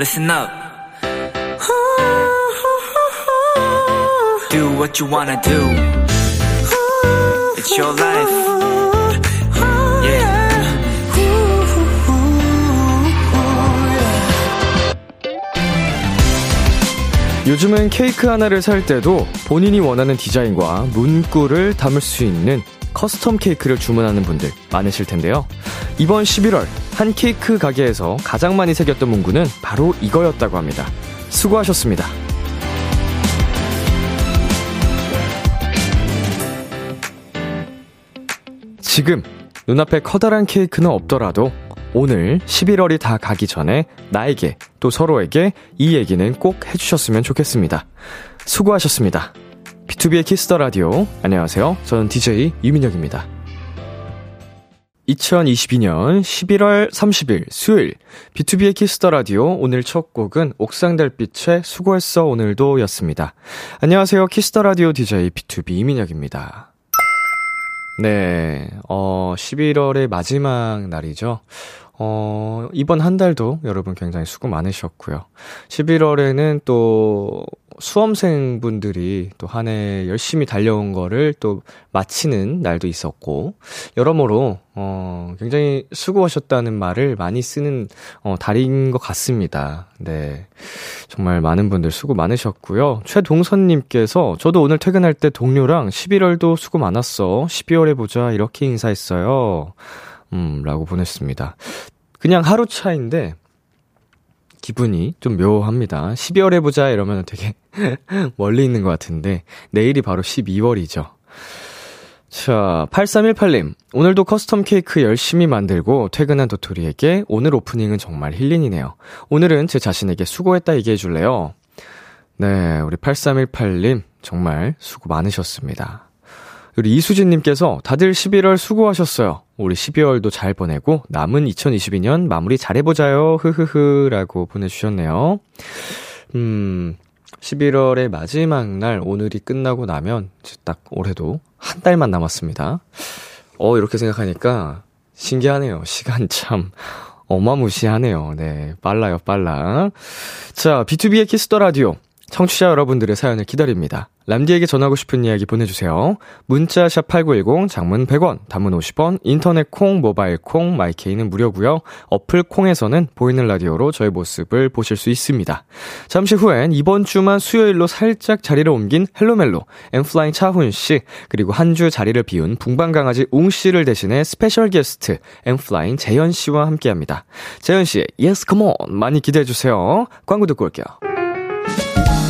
listen up. Do what you wanna do. It's your life. Yeah. 요즘은 케이크 하나를 살 때도 본인이 원하는 디자인과 문구를 담을 수 있는 custom 케이크를 주문하는 분들 많으실 텐데요. 이번 11월 한 케이크 가게에서 가장 많이 새겼던 문구는 바로 이거였다고 합니다. 수고하셨습니다. 지금 눈앞에 커다란 케이크는 없더라도 오늘 11월이 다 가기 전에 나에게 또 서로에게 이 얘기는 꼭 해주셨으면 좋겠습니다. 수고하셨습니다. B2B의 키스터 라디오. 안녕하세요. 저는 DJ 이민혁입니다. 2022년 11월 30일 수요일 B2B의 키스터 라디오 오늘 첫 곡은 옥상달빛의 수고했어 오늘도 였습니다. 안녕하세요. 키스터 라디오 DJ B2B 이민혁입니다. 네, 어, 11월의 마지막 날이죠. 어, 이번 한 달도 여러분 굉장히 수고 많으셨고요. 11월에는 또 수험생분들이 또 한 해 열심히 달려온 거를 또 마치는 날도 있었고, 여러모로, 어, 굉장히 수고하셨다는 말을 많이 쓰는, 어, 달인 것 같습니다. 네. 정말 많은 분들 수고 많으셨고요. 최동선님께서 저도 오늘 퇴근할 때 동료랑 11월도 수고 많았어. 12월에 보자. 이렇게 인사했어요. 음, 라고 보냈습니다. 그냥 하루 차인데, 기분이 좀 묘합니다. 12월에 보자 이러면 되게 멀리 있는 것 같은데, 내일이 바로 12월이죠. 자, 8318님. 오늘도 custom 케이크 열심히 만들고 퇴근한 도토리에게 오늘 오프닝은 정말 힐링이네요. 오늘은 제 자신에게 수고했다 얘기해 줄래요? 네, 우리 8318님. 정말 수고 많으셨습니다. 우리 이수진님께서 다들 11월 수고하셨어요. 우리 12월도 잘 보내고 남은 2022년 마무리 잘해보자요. 흐흐흐. 라고 보내주셨네요. 음, 11월의 마지막 날 오늘이 끝나고 나면 딱 올해도 한 달만 남았습니다. 어, 이렇게 생각하니까 신기하네요. 시간 참 어마무시하네요. 네, 빨라요, 빨라. 자, B2B의 키스터 라디오. 청취자 여러분들의 사연을 기다립니다. 람디에게 전하고 싶은 이야기 보내주세요. 문자 샵 8910, 장문 100원, 단문 50원, 인터넷 콩, 모바일 콩, 마이케이는 무료고요. 어플 콩에서는 보이는 라디오로 저의 모습을 보실 수 있습니다. 잠시 후엔 이번 주만 수요일로 살짝 자리를 옮긴 헬로멜로, 엔플라잉 차훈 씨, 그리고 한 주 자리를 비운 붕방강아지 웅 씨를 대신해 스페셜 게스트 엔플라잉 재현 씨와 함께합니다. 재현 씨의 Yes Come On 많이 기대해 주세요. 광고 듣고 올게요. 아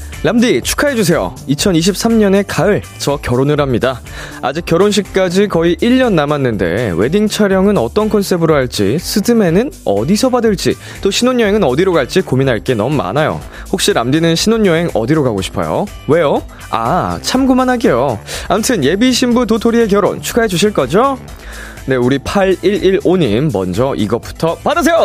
람디 축하해주세요. 2023년의 가을 저 결혼을 합니다. 아직 결혼식까지 거의 1년 남았는데 웨딩 촬영은 어떤 컨셉으로 할지 스드메는 어디서 받을지 또 신혼여행은 어디로 갈지 고민할 게 너무 많아요. 혹시 람디는 신혼여행 어디로 가고 싶어요? 왜요? 아 참고만 하게요. 암튼 예비 신부 도토리의 결혼 축하해 주실 거죠? 네 우리 8115님 먼저 이것부터 받으세요.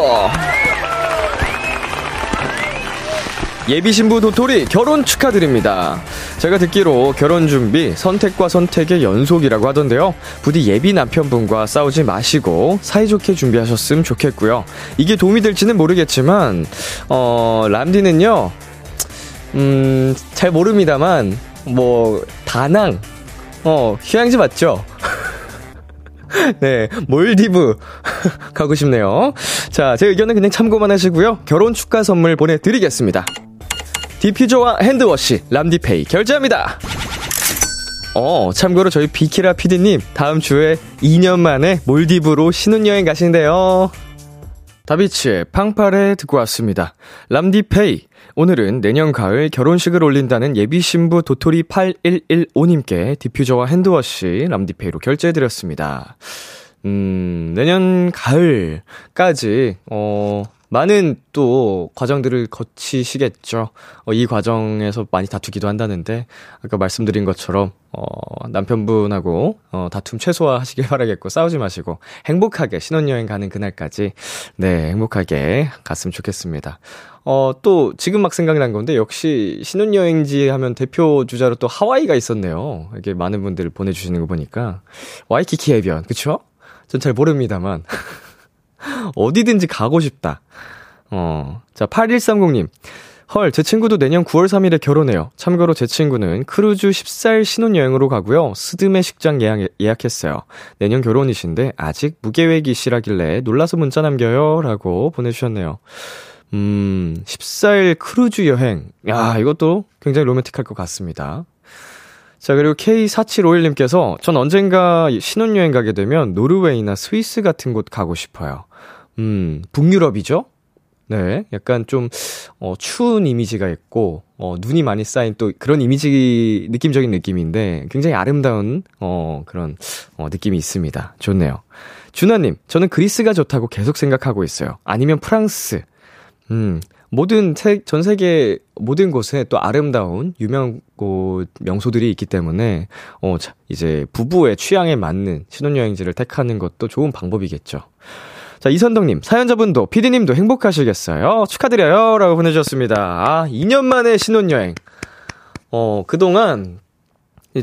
예비 신부 도토리 결혼 축하드립니다. 제가 듣기로 결혼 준비 선택과 선택의 연속이라고 하던데요. 부디 예비 남편분과 싸우지 마시고 사이좋게 준비하셨으면 좋겠고요. 이게 도움이 될지는 모르겠지만 어 람디는요. 음, 잘 모릅니다만 뭐 다낭 어 휴양지 맞죠? 네, 몰디브 가고 싶네요. 자, 제 의견은 그냥 참고만 하시고요. 결혼 축하 선물 보내드리겠습니다. 디퓨저와 핸드워시, 람디페이 결제합니다. 어, 참고로 저희 비키라 피디님 다음 주에 2년 만에 몰디브로 신혼여행 가신대요. 다비치의 팡파레 듣고 왔습니다. 람디페이. 오늘은 내년 가을 결혼식을 올린다는 예비 신부 도토리 8115님께 디퓨저와 핸드워시 람디페이로 결제해드렸습니다. 음, 내년 가을까지, 어, 많은 또 과정들을 거치시겠죠. 어, 이 과정에서 많이 다투기도 한다는데, 아까 말씀드린 것처럼, 어, 남편분하고, 어, 다툼 최소화하시길 바라겠고, 싸우지 마시고, 행복하게 신혼여행 가는 그날까지, 네, 행복하게 갔으면 좋겠습니다. 어, 또, 지금 막 생각이 난 건데, 역시 신혼여행지 하면 대표 주자로 또 하와이가 있었네요. 이게 많은 분들 보내주시는 거 보니까. 와이키키 해변, 그쵸? 전 잘 모릅니다만. 어디든지 가고 싶다. 어, 자, 8130님. 헐, 제 친구도 내년 9월 3일에 결혼해요. 참고로 제 친구는 크루즈 14일 신혼여행으로 가고요. 스드메 식장 예약, 예약했어요. 내년 결혼이신데 아직 무계획이시라길래 놀라서 문자 남겨요. 라고 보내주셨네요. 음, 14일 크루즈 여행. 야, 이것도 굉장히 로맨틱할 것 같습니다. 자, 그리고 K4751님께서 전 언젠가 신혼여행 가게 되면 노르웨이나 스위스 같은 곳 가고 싶어요. 음, 북유럽이죠? 네, 약간 좀, 어, 추운 이미지가 있고, 어, 눈이 많이 쌓인 또 그런 이미지, 느낌적인 느낌인데, 굉장히 아름다운, 어, 그런, 어, 느낌이 있습니다. 좋네요. 준하님, 저는 그리스가 좋다고 계속 생각하고 있어요. 아니면 프랑스. 음, 모든 세, 전 세계 모든 곳에 또 아름다운 유명 곳 명소들이 있기 때문에 어 이제 부부의 취향에 맞는 신혼여행지를 택하는 것도 좋은 방법이겠죠. 자, 이선덕님, 사연자분도, 피디님도 행복하시겠어요? 축하드려요. 라고 보내주셨습니다. 아, 2년 만에 신혼여행. 어, 그동안,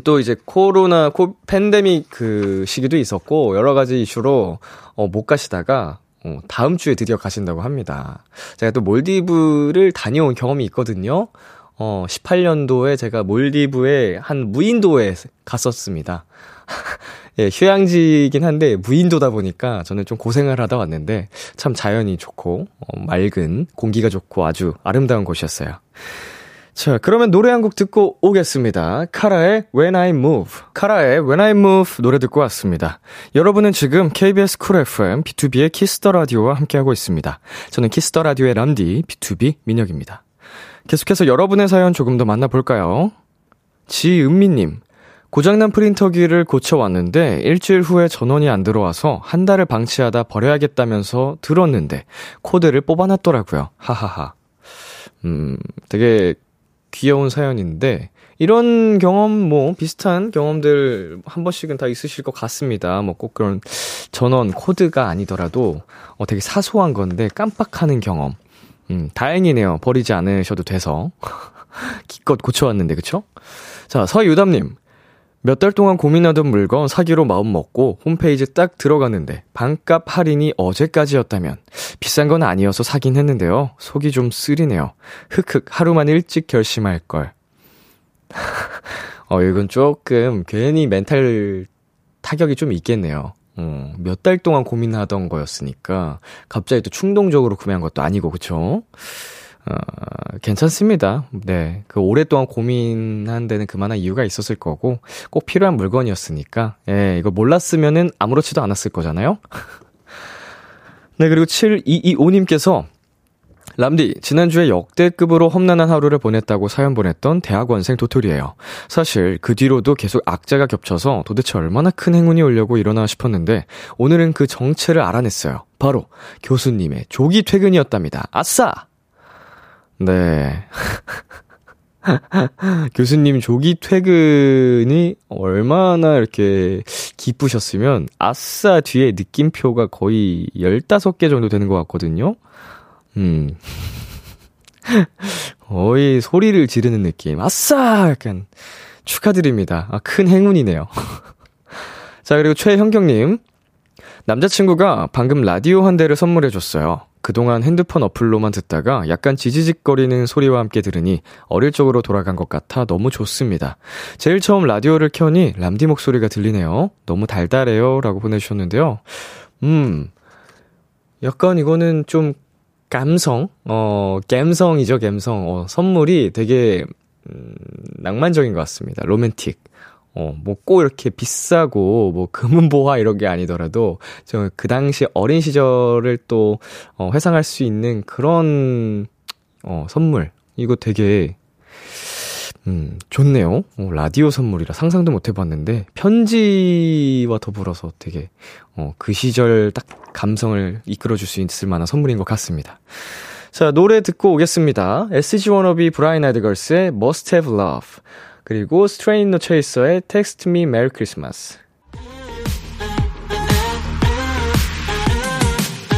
또 이제 코로나, 코, 팬데믹 그 시기도 있었고, 여러 가지 이슈로, 어, 못 가시다가, 어, 다음 주에 드디어 가신다고 합니다. 제가 또 몰디브를 다녀온 경험이 있거든요. 어, 18년도에 제가 몰디브의 한 무인도에 갔었습니다. 예, 휴양지이긴 한데 무인도다 보니까 저는 좀 고생을 하다 왔는데 참 자연이 좋고 어, 맑은 공기가 좋고 아주 아름다운 곳이었어요. 자, 그러면 노래 한 곡 듣고 오겠습니다. 카라의 When I Move. 카라의 When I Move 노래 듣고 왔습니다. 여러분은 지금 KBS 쿨 FM 비투비의 키스 더 라디오와 함께하고 있습니다. 저는 키스 더 라디오의 밤디 비투비 민혁입니다. 계속해서 여러분의 사연 조금 더 만나볼까요? 지은미님. 고장난 프린터기를 고쳐왔는데 일주일 후에 전원이 안 들어와서 한 달을 방치하다 버려야겠다면서 들었는데 코드를 뽑아놨더라고요. 하하하. 음, 되게 귀여운 사연인데 이런 경험 뭐 비슷한 경험들 한 번씩은 다 있으실 것 같습니다. 뭐 꼭 그런 전원 코드가 아니더라도 어 되게 사소한 건데 깜빡하는 경험. 음, 다행이네요. 버리지 않으셔도 돼서. 기껏 고쳐왔는데, 그쵸? 자, 서유담님. 몇 달 동안 고민하던 물건 사기로 마음먹고 홈페이지 딱 들어갔는데 반값 할인이 어제까지였다면 비싼 건 아니어서 사긴 했는데요. 속이 좀 쓰리네요. 흑흑 하루만 일찍 결심할 걸. 어, 이건 조금 괜히 멘탈 타격이 좀 있겠네요. 어, 몇 달 동안 고민하던 거였으니까 갑자기 또 충동적으로 구매한 것도 아니고 그쵸? 어, 괜찮습니다. 네. 그 오랫동안 고민한 데는 그만한 이유가 있었을 거고, 꼭 필요한 물건이었으니까, 예, 이거 몰랐으면은 아무렇지도 않았을 거잖아요? 네, 그리고 7225님께서, 람디, 지난주에 역대급으로 험난한 하루를 보냈다고 사연 보냈던 대학원생 도토리예요. 사실 그 뒤로도 계속 악재가 겹쳐서 도대체 얼마나 큰 행운이 오려고 일어나 싶었는데 오늘은 그 정체를 알아냈어요. 바로 교수님의 조기 퇴근이었답니다. 아싸! 네. 교수님 조기 퇴근이 얼마나 이렇게 기쁘셨으면, 아싸 뒤에 느낌표가 거의 15개 정도 되는 것 같거든요? 음. 거의 소리를 지르는 느낌. 아싸! 약간 축하드립니다. 아, 큰 행운이네요. 자, 그리고 최형경님. 남자친구가 방금 라디오 한 대를 선물해줬어요. 그동안 핸드폰 어플로만 듣다가 약간 지지직거리는 소리와 함께 들으니 어릴 적으로 돌아간 것 같아 너무 좋습니다. 제일 처음 라디오를 켜니 람디 목소리가 들리네요. 너무 달달해요. 라고 보내주셨는데요. 음, 약간 이거는 좀 감성, 어, 갬성이죠, 갬성. 어, 선물이 되게, 음, 낭만적인 것 같습니다. 로맨틱. 어, 뭐 꼭 이렇게 비싸고, 뭐 금은보화 이런 게 아니더라도, 저 그 당시 어린 시절을 또, 어, 회상할 수 있는 그런, 어, 선물. 이거 되게, 음, 좋네요. 어, 라디오 선물이라 상상도 못 해봤는데, 편지와 더불어서 되게, 어, 그 시절 딱 감성을 이끌어줄 수 있을 만한 선물인 것 같습니다. 자, 노래 듣고 오겠습니다. SG 워너비 브라운 아이드 걸스의 Must Have Love. 그리고 스트레이트 노 체이서의 Text Me Merry Christmas.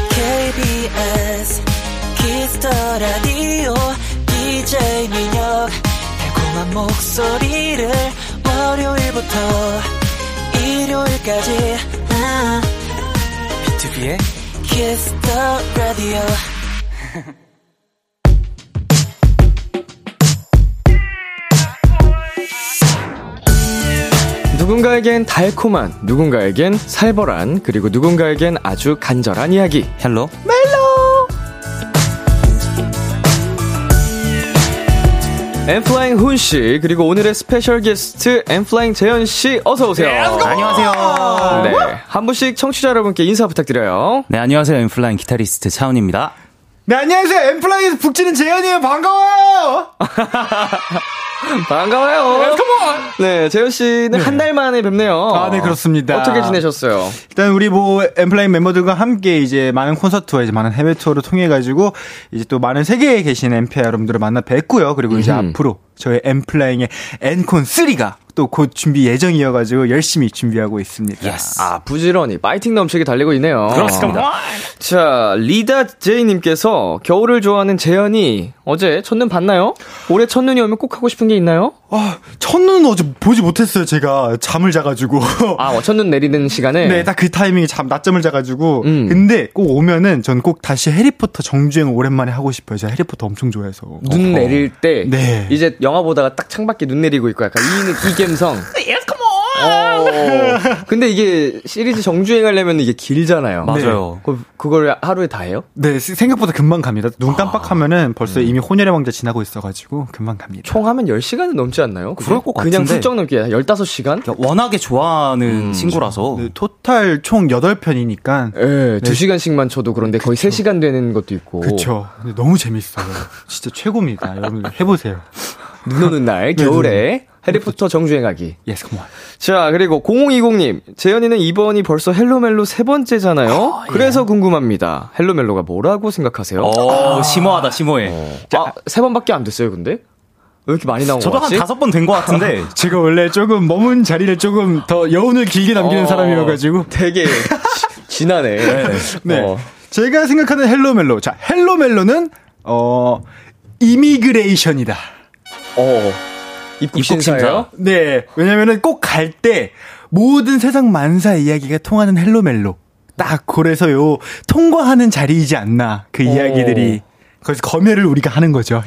KBS 키스 더 라디오 DJ 민혁 달콤한 목소리를 월요일부터 일요일까지 아. 비투비의 키스 더 라디오 누군가에겐 달콤한, 누군가에겐 살벌한, 그리고 누군가에겐 아주 간절한 이야기. 헬로 엔플라잉 훈씨, 그리고 오늘의 스페셜 게스트 엔플라잉 재현씨, 어서오세요. 안녕하세요. 네. 한 분씩 청취자 여러분께 인사 부탁드려요. 네 안녕하세요 엔플라잉 기타리스트 차훈입니다. 네, 안녕하세요. 엔플라잉에서 북치는 재현이에요. 반가워요. 반가워요. 네, 재현 씨는 한달 만에 뵙네요. 아, 네, 그렇습니다. 어떻게 지내셨어요? 일단 우리 뭐 엔플라잉 멤버들과 함께 이제 많은 콘서트와 이제 많은 해외 투어를 통해 가지고 이제 또 많은 세계에 계신 엠페 여러분들을 만나 뵙고요. 그리고 이제 음. 앞으로 저희 엠플라잉의 엔콘 3가 또 곧 준비 예정이어가지고 열심히 준비하고 있습니다. 아, 부지런히 파이팅 넘치게 달리고 있네요. 그렇습니다. 자, 리다 제이님께서 겨울을 좋아하는 재현이 어제 첫눈 봤나요? 올해 첫눈이 오면 꼭 하고 싶은 게 있나요? 아, 첫눈은 어제 보지 못했어요. 제가 잠을 자가지고. 아, 어, 첫눈 내리는 시간에? 네, 딱 그 타이밍에 잠 낮잠을 자가지고. 음. 근데 꼭 오면은 전 꼭 다시 해리포터 정주행 오랜만에 하고 싶어요. 제가 해리포터 엄청 좋아해서. 눈 내릴 때 네. 이제 영화 보다가 딱 창밖에 눈 내리고 있고 약간 이, 이 감성. 어, 근데 이게 시리즈 정주행하려면 이게 길잖아요. 맞아요. 그, 그걸 하루에 다 해요? 네, 시- 생각보다 금방 갑니다. 눈 깜빡하면은 벌써 이미 혼혈의 왕자 지나고 있어가지고 금방 갑니다. 총 하면 10시간은 넘지 않나요? 그럴 것 그냥 같은데. 훌쩍 넘게 15시간? 그러니까 워낙에 좋아하는 친구라서 네, 토탈 총 8편이니까. 예, 2시간씩만 쳐도 그런데 거의 3시간 되는 것도 있고. 그쵸. 근데 너무 재밌어요. 진짜 최고입니다. 여러분들 해보세요. 눈 오는 날, 겨울에 해리포터 정주행하기. Yes, come on. 자, 그리고 0020님. 재현이는 이번이 벌써 헬로멜로 세 번째잖아요? 그래서 궁금합니다. 헬로멜로가 뭐라고 생각하세요? 어 심오하다 심오해. 아, 세 번밖에 안 됐어요, 근데? 왜 이렇게 많이 나온 거 저도 한? 다섯 번 된 것 같은데 제가 원래 조금 머문 자리를 조금 더 여운을 길게 남기는 어, 사람이어가지고. 되게 지- 진하네. 네. 어. 제가 생각하는 헬로멜로. 자, 헬로멜로는, 어, immigration이다. 어. 입국 심사예요? 네. 왜냐면은 꼭 갈 때 모든 세상 만사 이야기가 통하는 헬로멜로. 딱 그래서 요 통과하는 자리이지 않나. 그 이야기들이. 거기서 검열을 우리가 하는 거죠.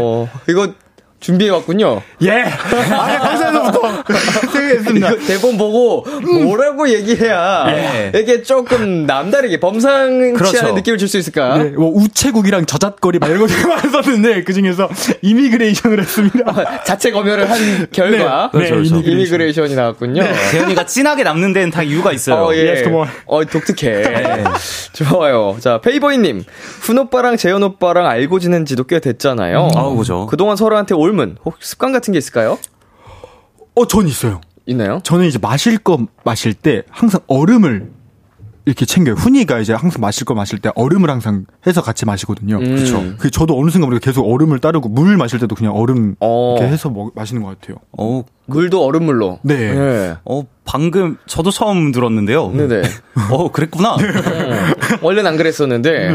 어, 이거 준비해 왔군요. 예. 아, 감사해서부터 생각했습니다. 대본 보고 뭐라고 얘기해야 예. 이게 조금 남다르게 범상치 그렇죠. 않은 느낌을 줄 수 있을까? 네, 뭐 우체국이랑 저잣거리 막 이런 거 많았었는데 그 중에서 immigration을 했습니다. 자체 검열을 한 결과 네, 그렇죠, 그렇죠. immigration이 나왔군요. 재현이가 진하게 남는 데는 다 이유가 있어요. 어, 예. 어, 독특해. 좋아요. 자, 페이버이님. 훈 오빠랑 재현 오빠랑 알고 지낸 지도 꽤 됐잖아요. 아우, 그죠. 그동안 서로한테 옮은 혹시 습관 같은 게 있을까요? 어, 전 있어요. 있나요? 저는 이제 마실 거 마실 때 항상 얼음을 이렇게 챙겨요. 훈이가 이제 항상 마실 거 마실 때 얼음을 항상 해서 같이 마시거든요. 음. 그렇죠. 그 저도 어느 순간 계속 얼음을 따르고 물 마실 때도 그냥 얼음 어. 이렇게 해서 먹, 마시는 것 같아요. 어, 물도 얼음물로. 네. 예. 어 방금 저도 처음 들었는데요. 네네. 어 그랬구나. 어, 원래는 안 그랬었는데. 네,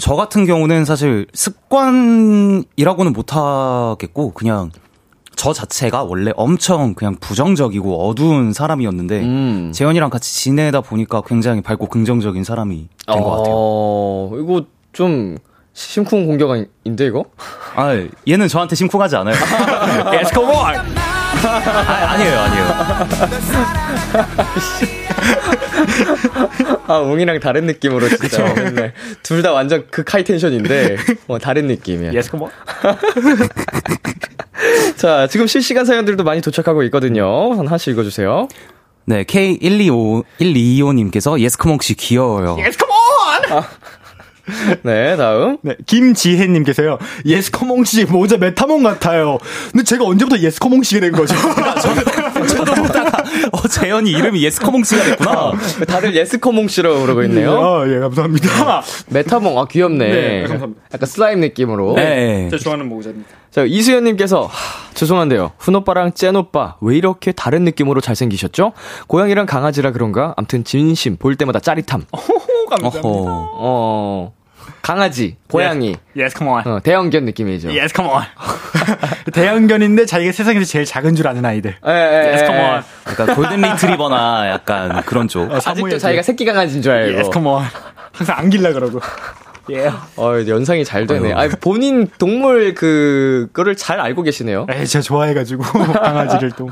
저 같은 경우는 사실 습관이라고는 못하겠고 그냥 저 자체가 원래 엄청 그냥 부정적이고 어두운 사람이었는데 음. 재현이랑 같이 지내다 보니까 굉장히 밝고 긍정적인 사람이 된것 같아요. 어, 이거 좀 심쿵 공격인데 이거? 아, 얘는 저한테 심쿵하지 않아요. on. 아, 아니에요, 아니에요. 아, 웅이랑 다른 느낌으로 진짜 맨날 둘 다 완전 극 하이 텐션인데 어, 다른 느낌이야. Yes come on. 자, 지금 실시간 사연들도 많이 도착하고 있거든요. 하나씩 읽어 주세요. 네, K125, 1225님께서 Yes come on 씨 귀여워요. Yes come on! 네, 다음. 네, 김지혜님께서요. Yes come on 씨 모자 메타몽 같아요. 근데 제가 언제부터 Yes come on 씨가 된 거죠? 저도 보다가, 어, 재현이 이름이 Yes come on 씨가 됐구나. 다들 Yes come on 씨라고 그러고 있네요. 아, 예, 감사합니다. 메타몽, 아, 귀엽네. 네, 감사합니다. 약간 슬라임 느낌으로. 네. 제가 좋아하는 모자입니다. 자, 이수연님께서, 하, 죄송한데요. 훈오빠랑 짠오빠, 왜 이렇게 다른 느낌으로 잘생기셨죠? 고양이랑 강아지라 그런가? 암튼, 진심, 볼 때마다 짜릿함. 오, 감사합니다. 어허. 어, 강아지, 고양이, Yes come on. 어, 대형견 느낌이죠. Yes come on. 대형견인데 자기가 세상에서 제일 작은 줄 아는 아이들. 예, 예, Yes 예. come on. 약간 골든 리트리버나 약간 그런 쪽. 아직도 자기가 새끼 강아지인 줄 알고. Yes come on. 항상 안길라 그러고. 예. 어, 연상이 잘 되네. 아니, 본인 동물 그, 거를 잘 알고 계시네요. 에이, 제가 좋아해가지고 강아지를 또.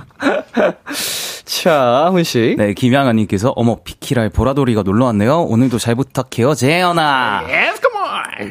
자, 훈씨. 네, 김양아님께서 어머 비키라의 보라돌이가 놀러 왔네요. 오늘도 잘 부탁해요, 재현아. Yes come on.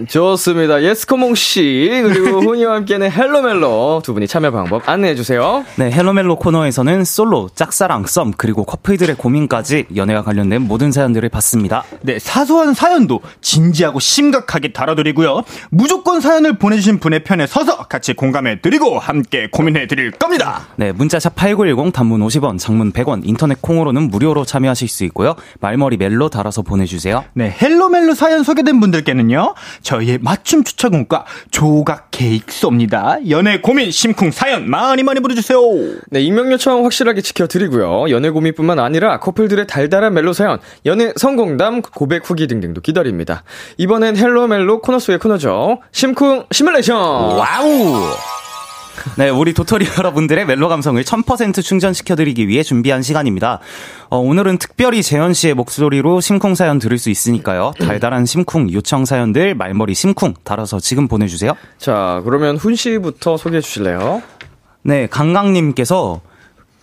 좋습니다. Yes come on씨, 그리고 훈이와 함께는 헬로멜로 두 분이 참여 방법 안내해 주세요. 네, 헬로멜로 코너에서는 솔로, 짝사랑, 썸, 그리고 커플들의 고민까지 연애와 관련된 모든 사연들을 봤습니다. 네, 사소한 사연도 진지하고 심각하게 다뤄드리고요. 무조건 사연을 보내주신 분의 편에 서서 같이 공감해 드리고 함께 고민해 드릴 겁니다. 네, 문자샵 8910 단문 50원, 장문 100원, 인터넷 콩으로는 무료로 참여하실 수 있고요. 말머리 멜로 달아서 보내주세요. 네, 헬로멜로 사연 소개된 분들께는요, 저희의 맞춤 추천곡과 조각 케이크 쏩니다. 연애 고민 심쿵 사연 많이 많이 보내주세요. 네, 익명 요청 확실하게 지켜드리고요. 연애 고민뿐만 아니라 커플들의 달달한 멜로 사연, 연애 성공담, 고백 후기 등등도 기다립니다. 이번엔 헬로 멜로 코너 속의 코너죠. 심쿵 시뮬레이션! 와우! 네, 우리 도토리 여러분들의 멜로 감성을 1000% 충전시켜드리기 위해 준비한 시간입니다. 어, 오늘은 특별히 재현 씨의 목소리로 심쿵 사연 들을 수 있으니까요. 달달한 심쿵 요청 사연들 말머리 심쿵 달아서 지금 보내주세요. 자, 그러면 훈 씨부터 소개해 주실래요? 네, 강강님께서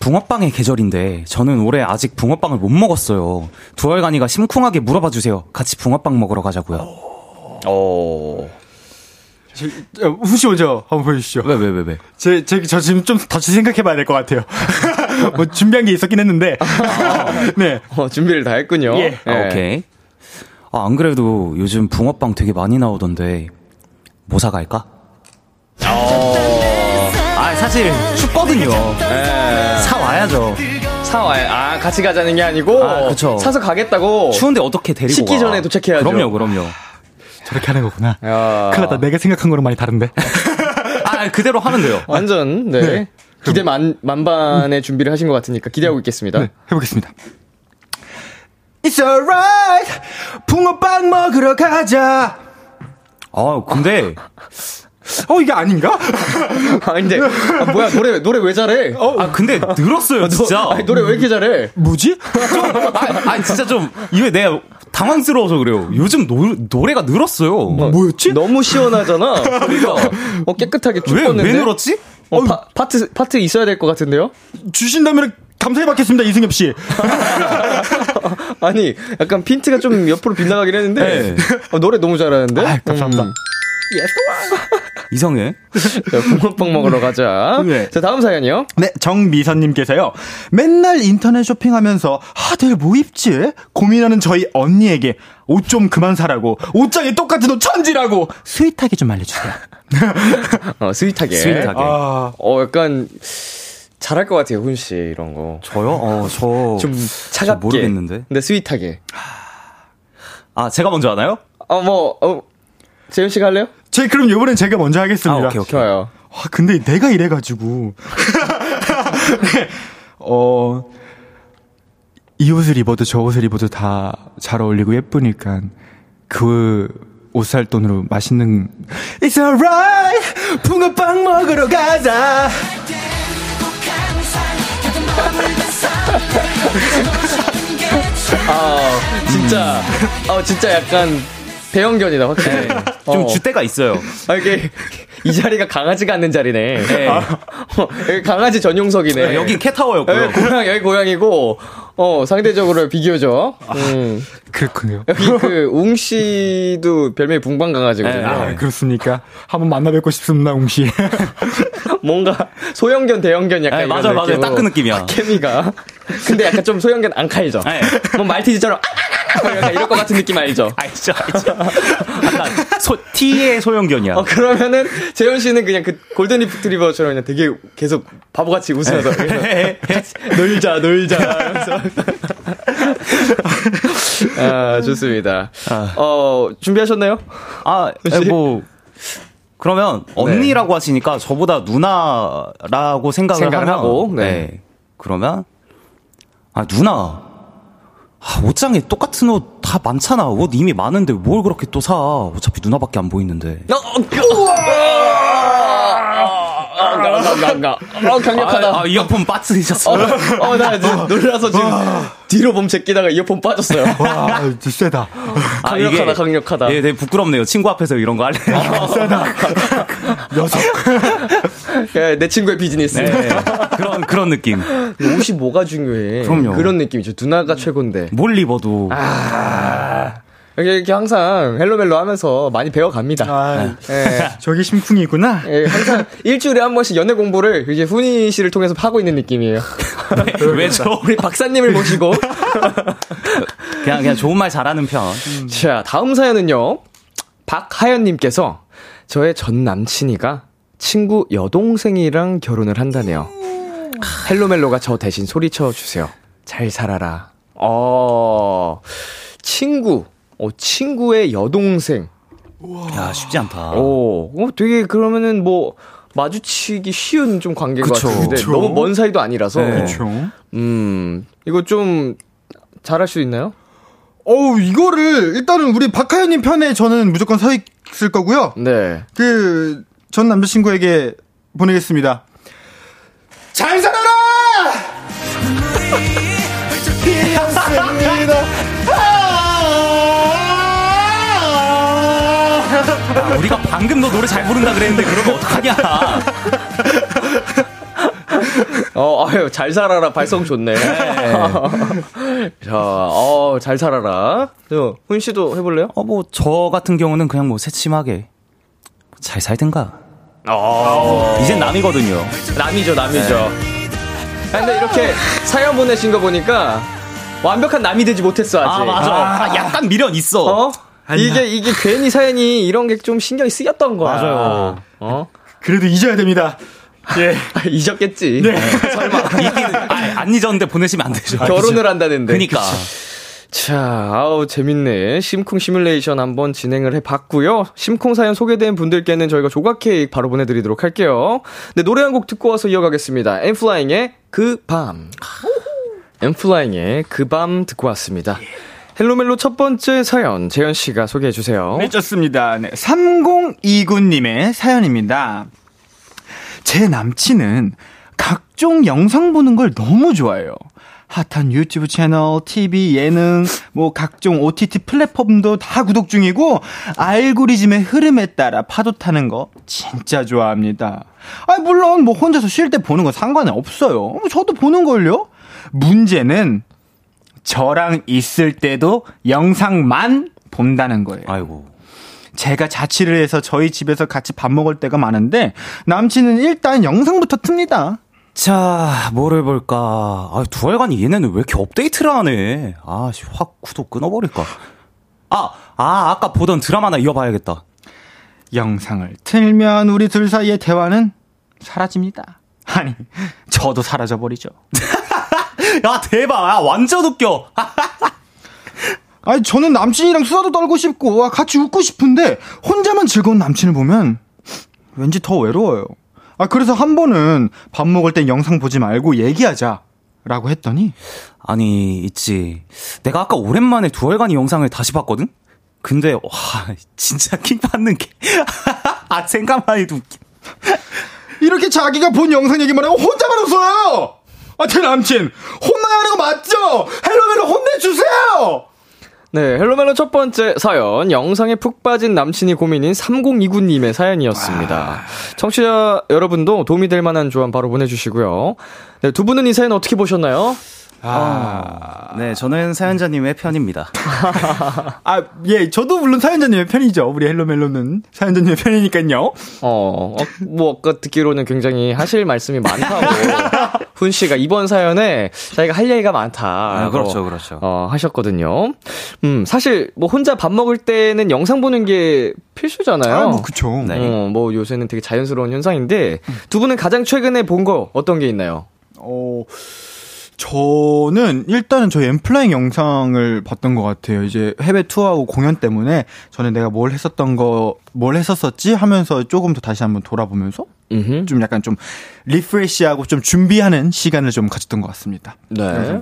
붕어빵의 계절인데 저는 올해 아직 붕어빵을 못 먹었어요. 두알간이가 심쿵하게 물어봐 주세요. 같이 붕어빵 먹으러 가자고요. 어. 후시 먼저 한번 보여주시죠. 왜, 왜, 왜, 왜? 제, 제, 저 지금 좀 다시 생각해봐야 될 것 같아요. 뭐 준비한 게 있었긴 했는데. 네. 어, 준비를 다 했군요. 예. 아, 오케이. 아, 안 그래도 요즘 붕어빵 되게 많이 나오던데 뭐 사갈까? 아, 사실 춥거든요. 사 와야죠. 사와요. 아, 같이 가자는 게 아니고. 아, 그쵸. 사서 가겠다고. 추운데 어떻게 데리고 식기 가? 전에 도착해야죠. 그럼요, 그럼요. 저렇게 하는 거구나. 야. 큰일 났다. 내가 생각한 거랑 많이 다른데. 아, 그대로 하면 돼요. 완전, 네. 네. 기대 만, 만반의 준비를 하신 것 같으니까 기대하고 있겠습니다. 네, 해보겠습니다. It's alright. 붕어빵 먹으러 가자. 아, 근데 어, 이게 아닌가? 아, 근데, 아, 뭐야, 노래, 노래 왜 잘해? 아, 근데 늘었어요, 진짜. 아니, 노래 왜 이렇게 잘해? 뭐지? 아, 아니, 진짜 좀 이게 내가 당황스러워서 그래요. 요즘 노, 노래가 늘었어요. 뭐였지? 너무 시원하잖아. 그러니까. 어, 깨끗하게 쭉 왜. 왜 늘었지? 어, 파, 파트, 파트 있어야 될 것 같은데요? 주신다면 감사히 받겠습니다, 이승협 씨. 아니, 약간 핀트가 좀 옆으로 빗나가긴 했는데. 네. 어, 노래 너무 잘하는데? 아, 감사합니다. 음. 이성해. 자, 붕어빵 먹으러 가자. 네. 자, 다음 사연이요. 네, 정미선님께서요. 맨날 인터넷 쇼핑하면서 아, 내일 뭐 입지? 고민하는 저희 언니에게 옷 좀 그만 사라고 옷장에 똑같은 옷 천지라고 sweet하게 좀 알려주세요. 어, sweet하게. sweet하게. 아, 어, 약간, 잘할 것 같아요, 훈 씨, 이런 거. 저요? 어, 저. 좀저 차갑게. 모르겠는데. 근데 스윗하게. 아, 제가 먼저 하나요? 어, 뭐, 어, 재현 씨가 할래요? 제 그럼 이번엔 제가 먼저 하겠습니다. 아, 오케이, 오케이. 좋아요. 아, 근데 내가 이래가지고. 네, 어, 이 옷을 입어도 저 옷을 입어도 다 잘 어울리고 예쁘니까 그 옷 살 돈으로 맛있는 It's alright 붕어빵 먹으러 가자 아, 진짜, 어, 진짜 약간, 대형견이다, 확실히. 좀 어. 줏대가 있어요. 아, 이게, 이 자리가 강아지가 앉는 자리네. 네. 어, 여기 강아지 전용석이네. 아, 여긴 캣타워였고요. 여기 고양, 여기 고양이고, 어, 상대적으로 비교죠. 음. 그렇군요. 여기 그, 웅 씨도 별명이 붕방 강아지거든요. 아, 그렇습니까? 한번 만나 뵙고 싶습니다, 웅 씨. 뭔가 소형견, 대형견 약간 네, 이런 맞아, 맞아. 느낌으로 딱그 느낌이야. 케미가. 근데 약간 좀 소형견 안 칼죠. 네. 뭐 말티즈처럼 아! 약간 이럴 것 같은 느낌 알죠? 알죠, 알죠. 약간 소, T의 소형견이야. 어, 그러면은, 재현 씨는 그냥 그 골든 리트리버처럼 그냥 되게 계속 바보같이 웃으면서. 놀자, 놀자. 하면서. 아, 좋습니다. 아. 어, 준비하셨나요? 아, 에, 뭐 그러면 언니라고 하시니까 저보다 누나라고 생각을, 생각을 하면, 하고, 네. 네. 그러면 아 누나. 아, 옷장에 똑같은 옷 다 많잖아. 옷 이미 많은데 뭘 그렇게 또 사? 어차피 누나밖에 안 보이는데. 어, 아, 가, 가, 가, 가. 어, 강력하다. 아, 아, 이어폰 빠뜨리셨어. 어, 어, 나 지금 놀라서 지금 뒤로 몸 제끼다가 이어폰 빠졌어요. 와, 진짜 세다. 아, 강력하다, 이게- 강력하다. 예, 되게 부끄럽네요. 친구 앞에서 이런 거 할래. 녀석. 예, 내 친구의 비즈니스. 네, 그런 그런 느낌. 옷이 뭐가 중요해. 그럼요. 그런 느낌이죠. 누나가 최고인데. 뭘 입어도 아. 이렇게, 이렇게 항상 헬로멜로 하면서 많이 배워갑니다. 아, 예. 저기 심쿵이구나. 예, 항상 일주일에 한 번씩 연애 공부를 이제 훈이 씨를 통해서 하고 있는 느낌이에요. 왜죠? 우리 박사님을 모시고. 그냥 그냥 좋은 말 잘하는 편. 자, 다음 사연은요. 박하연님께서 저의 전 남친이가 친구 여동생이랑 결혼을 한다네요. 헬로멜로가 저 대신 소리쳐 주세요. 잘 살아라. 어, 친구. 어, 친구의 여동생. 야 쉽지 않다. 오, 어, 되게 그러면은 뭐, 마주치기 쉬운 좀 관계인 것 그쵸. 같은데 그쵸. 너무 먼 사이도 아니라서 네. 그렇죠. 음 이거 좀 잘할 수 있나요? 어우, 이거를 일단은 우리 박하연님 편에 저는 무조건 서 있을 거고요. 네. 그, 전 남자친구에게 보내겠습니다. 잘 살아라! 방금 너 노래 잘 부른다 그랬는데 그러면 어떡하냐. 어, 아유, 잘 살아라. 발성 좋네. 자, 어, 잘 살아라. 저, 훈 씨도 해볼래요? 어, 뭐, 저 같은 경우는 그냥 뭐, 새침하게. 잘 살든가. 어, 이젠 남이거든요. 남이죠, 남이죠. 아, 근데 이렇게 사연 보내신 거 보니까 완벽한 남이 되지 못했어, 아직. 아, 맞아. 아, 약간 미련 있어. 어? 이게, 이게 괜히 사연이 이런 게 좀 신경이 쓰였던 거야. 맞아요. 어? 그래도 잊어야 됩니다. 예. 아, 잊었겠지. 설마. 이기는, 아니, 안 잊었는데 보내시면 안 되죠. 결혼을 한다는데. 그니까. 자, 아우, 재밌네. 심쿵 시뮬레이션 한번 진행을 해봤고요. 심쿵 사연 소개된 분들께는 저희가 조각 케이크 바로 보내드리도록 할게요. 네, 노래 한 곡 듣고 와서 이어가겠습니다. 엠플라잉의 그 밤. 엠플라잉의 그 밤 듣고 왔습니다. 헬로멜로 첫 번째 사연, 재현 씨가 소개해 주세요. 네, 좋습니다. 네, 3029님의 사연입니다. 제 남친은 각종 영상 보는 걸 너무 좋아해요. 핫한 유튜브 채널, TV, 예능, 뭐 각종 OTT 플랫폼도 다 구독 중이고 알고리즘의 흐름에 따라 파도 타는 거 진짜 좋아합니다. 아 물론 뭐 혼자서 쉴 때 보는 건 상관이 없어요. 뭐 저도 보는 걸요. 문제는 저랑 있을 때도 영상만 본다는 거예요. 아이고. 제가 자취를 해서 저희 집에서 같이 밥 먹을 때가 많은데 남친은 일단 영상부터 틉니다. 자, 뭐를 볼까. 아, 두 알간이 얘네는 왜 이렇게 업데이트를 하네. 아, 씨, 확 구독 끊어버릴까. 아, 아, 아까 보던 드라마나 이어봐야겠다. 영상을 틀면 우리 둘 사이의 대화는 사라집니다. 아니, 저도 사라져버리죠. 야, 대박. 야, 완전 웃겨. 아, 아니, 저는 남친이랑 수다도 떨고 싶고, 아, 같이 웃고 싶은데, 혼자만 즐거운 남친을 보면, 왠지 더 외로워요. 아, 그래서 한 번은 밥 먹을 땐 영상 보지 말고 얘기하자. 라고 했더니, 아니, 있지. 내가 아까 오랜만에 두알간이 영상을 다시 봤거든? 근데, 와, 진짜 킹 받는 게. 아, 생각만 해도 웃기. 이렇게 자기가 본 영상 얘기만 하고 혼자만 웃어요! 아, 제 남친, 혼나야 하는 거 맞죠? 헬로멜로 혼내주세요! 네, 헬로멜로 첫 번째 사연, 영상에 푹 빠진 남친이 고민인 3029님의 사연이었습니다. 청취자 여러분도 도움이 될 만한 조언 바로 보내주시고요. 네, 두 분은 이 사연 어떻게 보셨나요? 아, 네, 저는 사연자님의 편입니다. 아, 예, 저도 물론 사연자님의 편이죠. 우리 헬로멜로는 사연자님의 편이니까요. 어, 어, 뭐, 아까 듣기로는 굉장히 하실 말씀이 많다고. 훈 씨가 이번 사연에 자기가 할 얘기가 많다. 아, 그렇죠, 그렇죠. 어, 하셨거든요. 음, 사실, 뭐, 혼자 밥 먹을 때는 영상 보는 게 필수잖아요. 아, 뭐, 그쵸. 네. 어, 뭐, 요새는 되게 자연스러운 현상인데, 두 분은 가장 최근에 본 거 어떤 게 있나요? 어, 저는 일단은 저희 엔플라잉 영상을 봤던 것 같아요. 이제 해외 투어하고 공연 때문에 저는 내가 뭘 했었던 거, 뭘 했었었지 하면서 조금 더 다시 한번 돌아보면서 음흠. 좀 약간 좀 refresh하고 좀 준비하는 시간을 좀 가졌던 것 같습니다. 네.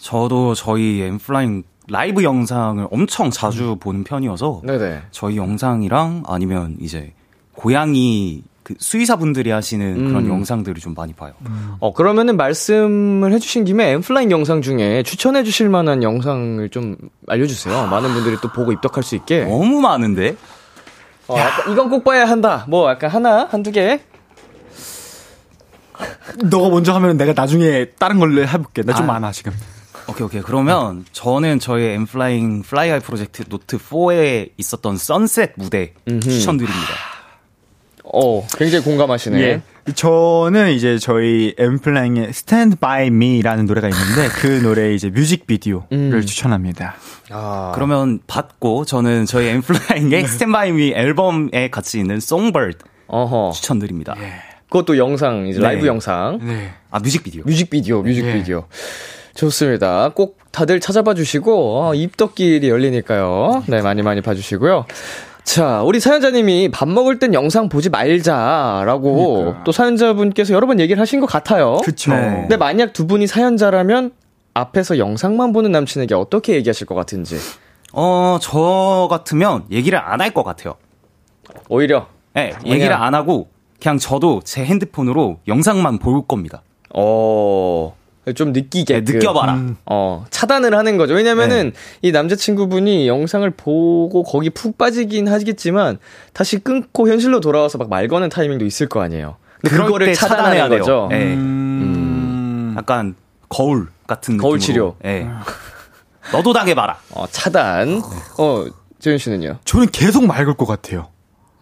저도 저희 엔플라잉 라이브 영상을 엄청 자주 보는 편이어서 네네. 저희 영상이랑 아니면 이제 고양이 그 수의사분들이 하시는 그런 음. 영상들을 좀 많이 봐요. 어, 그러면은 말씀을 해주신 김에 엔플라잉 영상 중에 추천해주실 만한 영상을 좀 알려주세요. 많은 분들이 또 보고 입덕할 수 있게. 너무 많은데? 어, 이건 꼭 봐야 한다. 뭐, 약간 하나, 한두 개. 너가 먼저 하면 내가 나중에 다른 걸로 해볼게. 나좀 아. 많아, 지금. 오케이, 오케이. 그러면 저는 저희 엔플라잉 Fly High Project Note 4에 있었던 Sunset 무대 추천드립니다. 어, 굉장히 공감하시네. 예. 저는 이제 저희 엔플라잉의 Stand By Me라는 노래가 있는데 그 노래의 이제 뮤직비디오를 음. 추천합니다. 아. 그러면 받고 저는 저희 엔플라잉의 Stand By Me 앨범에 같이 있는 Songbird 어허. 추천드립니다. 그것도 영상, 이제 네. 라이브 영상. 네. 아, 뮤직비디오. 뮤직비디오, 뮤직비디오. 좋습니다. 꼭 다들 찾아봐 주시고, 어, 입덕길이 열리니까요. 네, 많이 많이 봐주시고요. 자, 우리 사연자님이 밥 먹을 땐 영상 보지 말자라고 그러니까. 또 사연자분께서 여러 번 얘기를 하신 것 같아요. 그쵸. 네. 근데 만약 두 분이 사연자라면 앞에서 영상만 보는 남친에게 어떻게 얘기하실 것 같은지. 어, 저 같으면 얘기를 안 할 것 같아요. 오히려, 네, 얘기를 안 하고 그냥 저도 제 핸드폰으로 영상만 볼 겁니다. 어, 좀 느끼게. 네, 느껴봐라. 음. 어, 차단을 하는 거죠. 왜냐면은 이 남자친구분이 영상을 보고 거기 푹 빠지긴 하겠지만 다시 끊고 현실로 돌아와서 막 말 거는 타이밍도 있을 거 아니에요. 근데 그럴 그거를 때 차단해야 돼요. 거죠. 네. 음. 약간 거울 같은 느낌으로. 거울 치료. 예. 너도 당해봐라. 어, 차단. 어, 재윤 씨는요? 저는 계속 말걸것 같아요.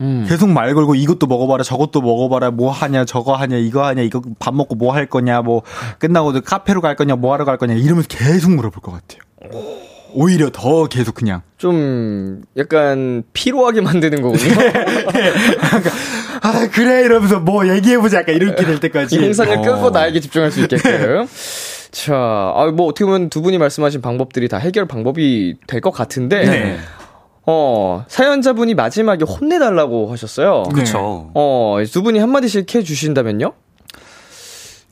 음. 계속 말 걸고 이것도 먹어봐라 저것도 먹어봐라 뭐 하냐 저거 하냐 이거 하냐 이거 밥 먹고 뭐 할 거냐 뭐 끝나고도 카페로 갈 거냐 뭐 하러 갈 거냐 이러면서 계속 물어볼 것 같아요. 오히려 더 계속 그냥 좀 약간 피로하게 만드는 거군요. 아 그래 이러면서 뭐 얘기해보자 약간 이렇게 될 때까지 이 영상을 어. 끄고 나에게 집중할 수 있게끔. 자, 아, 뭐 어떻게 보면 두 분이 말씀하신 방법들이 다 해결 방법이 될 것 같은데, 네. 어, 사연자분이 마지막에 혼내달라고 하셨어요. 네. 그쵸. 어, 두 분이 한마디씩 해 주신다면요?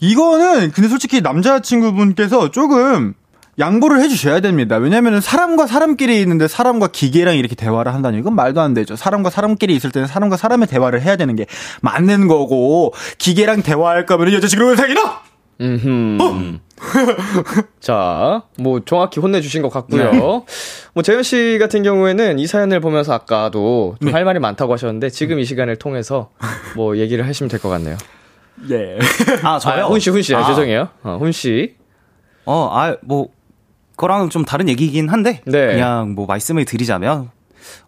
이거는 근데 솔직히 남자친구분께서 조금 양보를 해주셔야 됩니다. 왜냐면은 사람과 사람끼리 있는데 사람과 기계랑 이렇게 대화를 한다니 이건 말도 안 되죠. 사람과 사람끼리 있을 때는 사람과 사람의 대화를 해야 되는 게 맞는 거고 기계랑 대화할 거면 여자친구를 사귀나? 음. 자, 뭐 정확히 혼내주신 것 같고요. 네. 뭐 재현 씨 같은 경우에는 이 사연을 보면서 아까도 네. 좀할 말이 많다고 하셨는데 지금 이 시간을 통해서 뭐 얘기를 하시면 될 것 같네요. 예. 아, 저요? 아, 훈 씨, 훈 씨, 아, 아. 죄송해요. 어, 훈 씨. 어, 아, 뭐, 그거랑은 좀 다른 얘기긴 한데, 네. 그냥 뭐 말씀을 드리자면,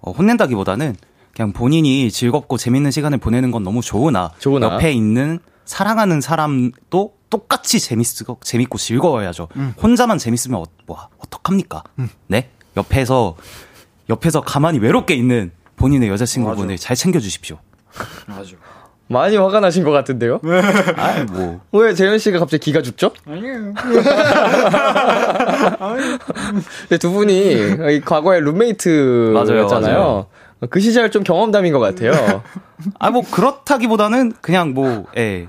어, 혼낸다기보다는 그냥 본인이 즐겁고 재밌는 시간을 보내는 건 너무 좋으나, 좋으나. 옆에 있는 사랑하는 사람도 똑같이 재밌고, 재밌고 즐거워야죠. 혼자만 재밌으면 어, 뭐, 어떡합니까? 네? 옆에서, 옆에서 가만히 외롭게 있는 본인의 여자친구분을 잘 챙겨 주십시오. 많이 화가 나신 것 같은데요? 아, 뭐. 왜 재현 씨가 갑자기 기가 죽죠? 아니에요. 근데 두 분이 이 과거에 룸메이트였잖아요. 그 시절 좀 경험담인 것 같아요. 아, 뭐, 그렇다기보다는 그냥 뭐, 예.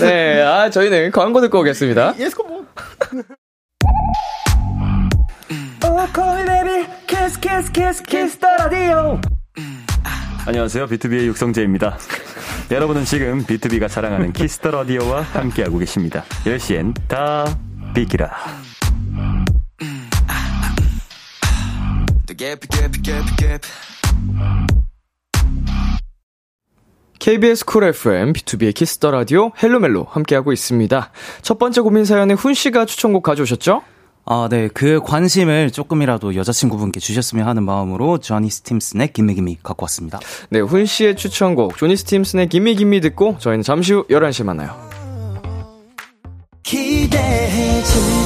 네, 아, 저희는 광고 듣고 오겠습니다. 안녕하세요. 비투비의 육성재입니다. 여러분은 지금 비투비가 자랑하는 키스 더 라디오와 함께하고 계십니다. 10시엔 다 비키라. KBS 쿨 FM, 비투비의 키스 더 라디오, 헬로멜로 함께하고 있습니다. 첫 번째 고민 사연에 훈 씨가 추천곡 가져오셨죠? 아, 네. 그 관심을 조금이라도 여자친구분께 주셨으면 하는 마음으로 조니 스팀슨의 Gimme Gimme 갖고 왔습니다. 네, 훈 씨의 추천곡 조니 스팀슨의 Gimme Gimme 듣고 저희는 잠시 후 11시에 만나요. 기대해 즐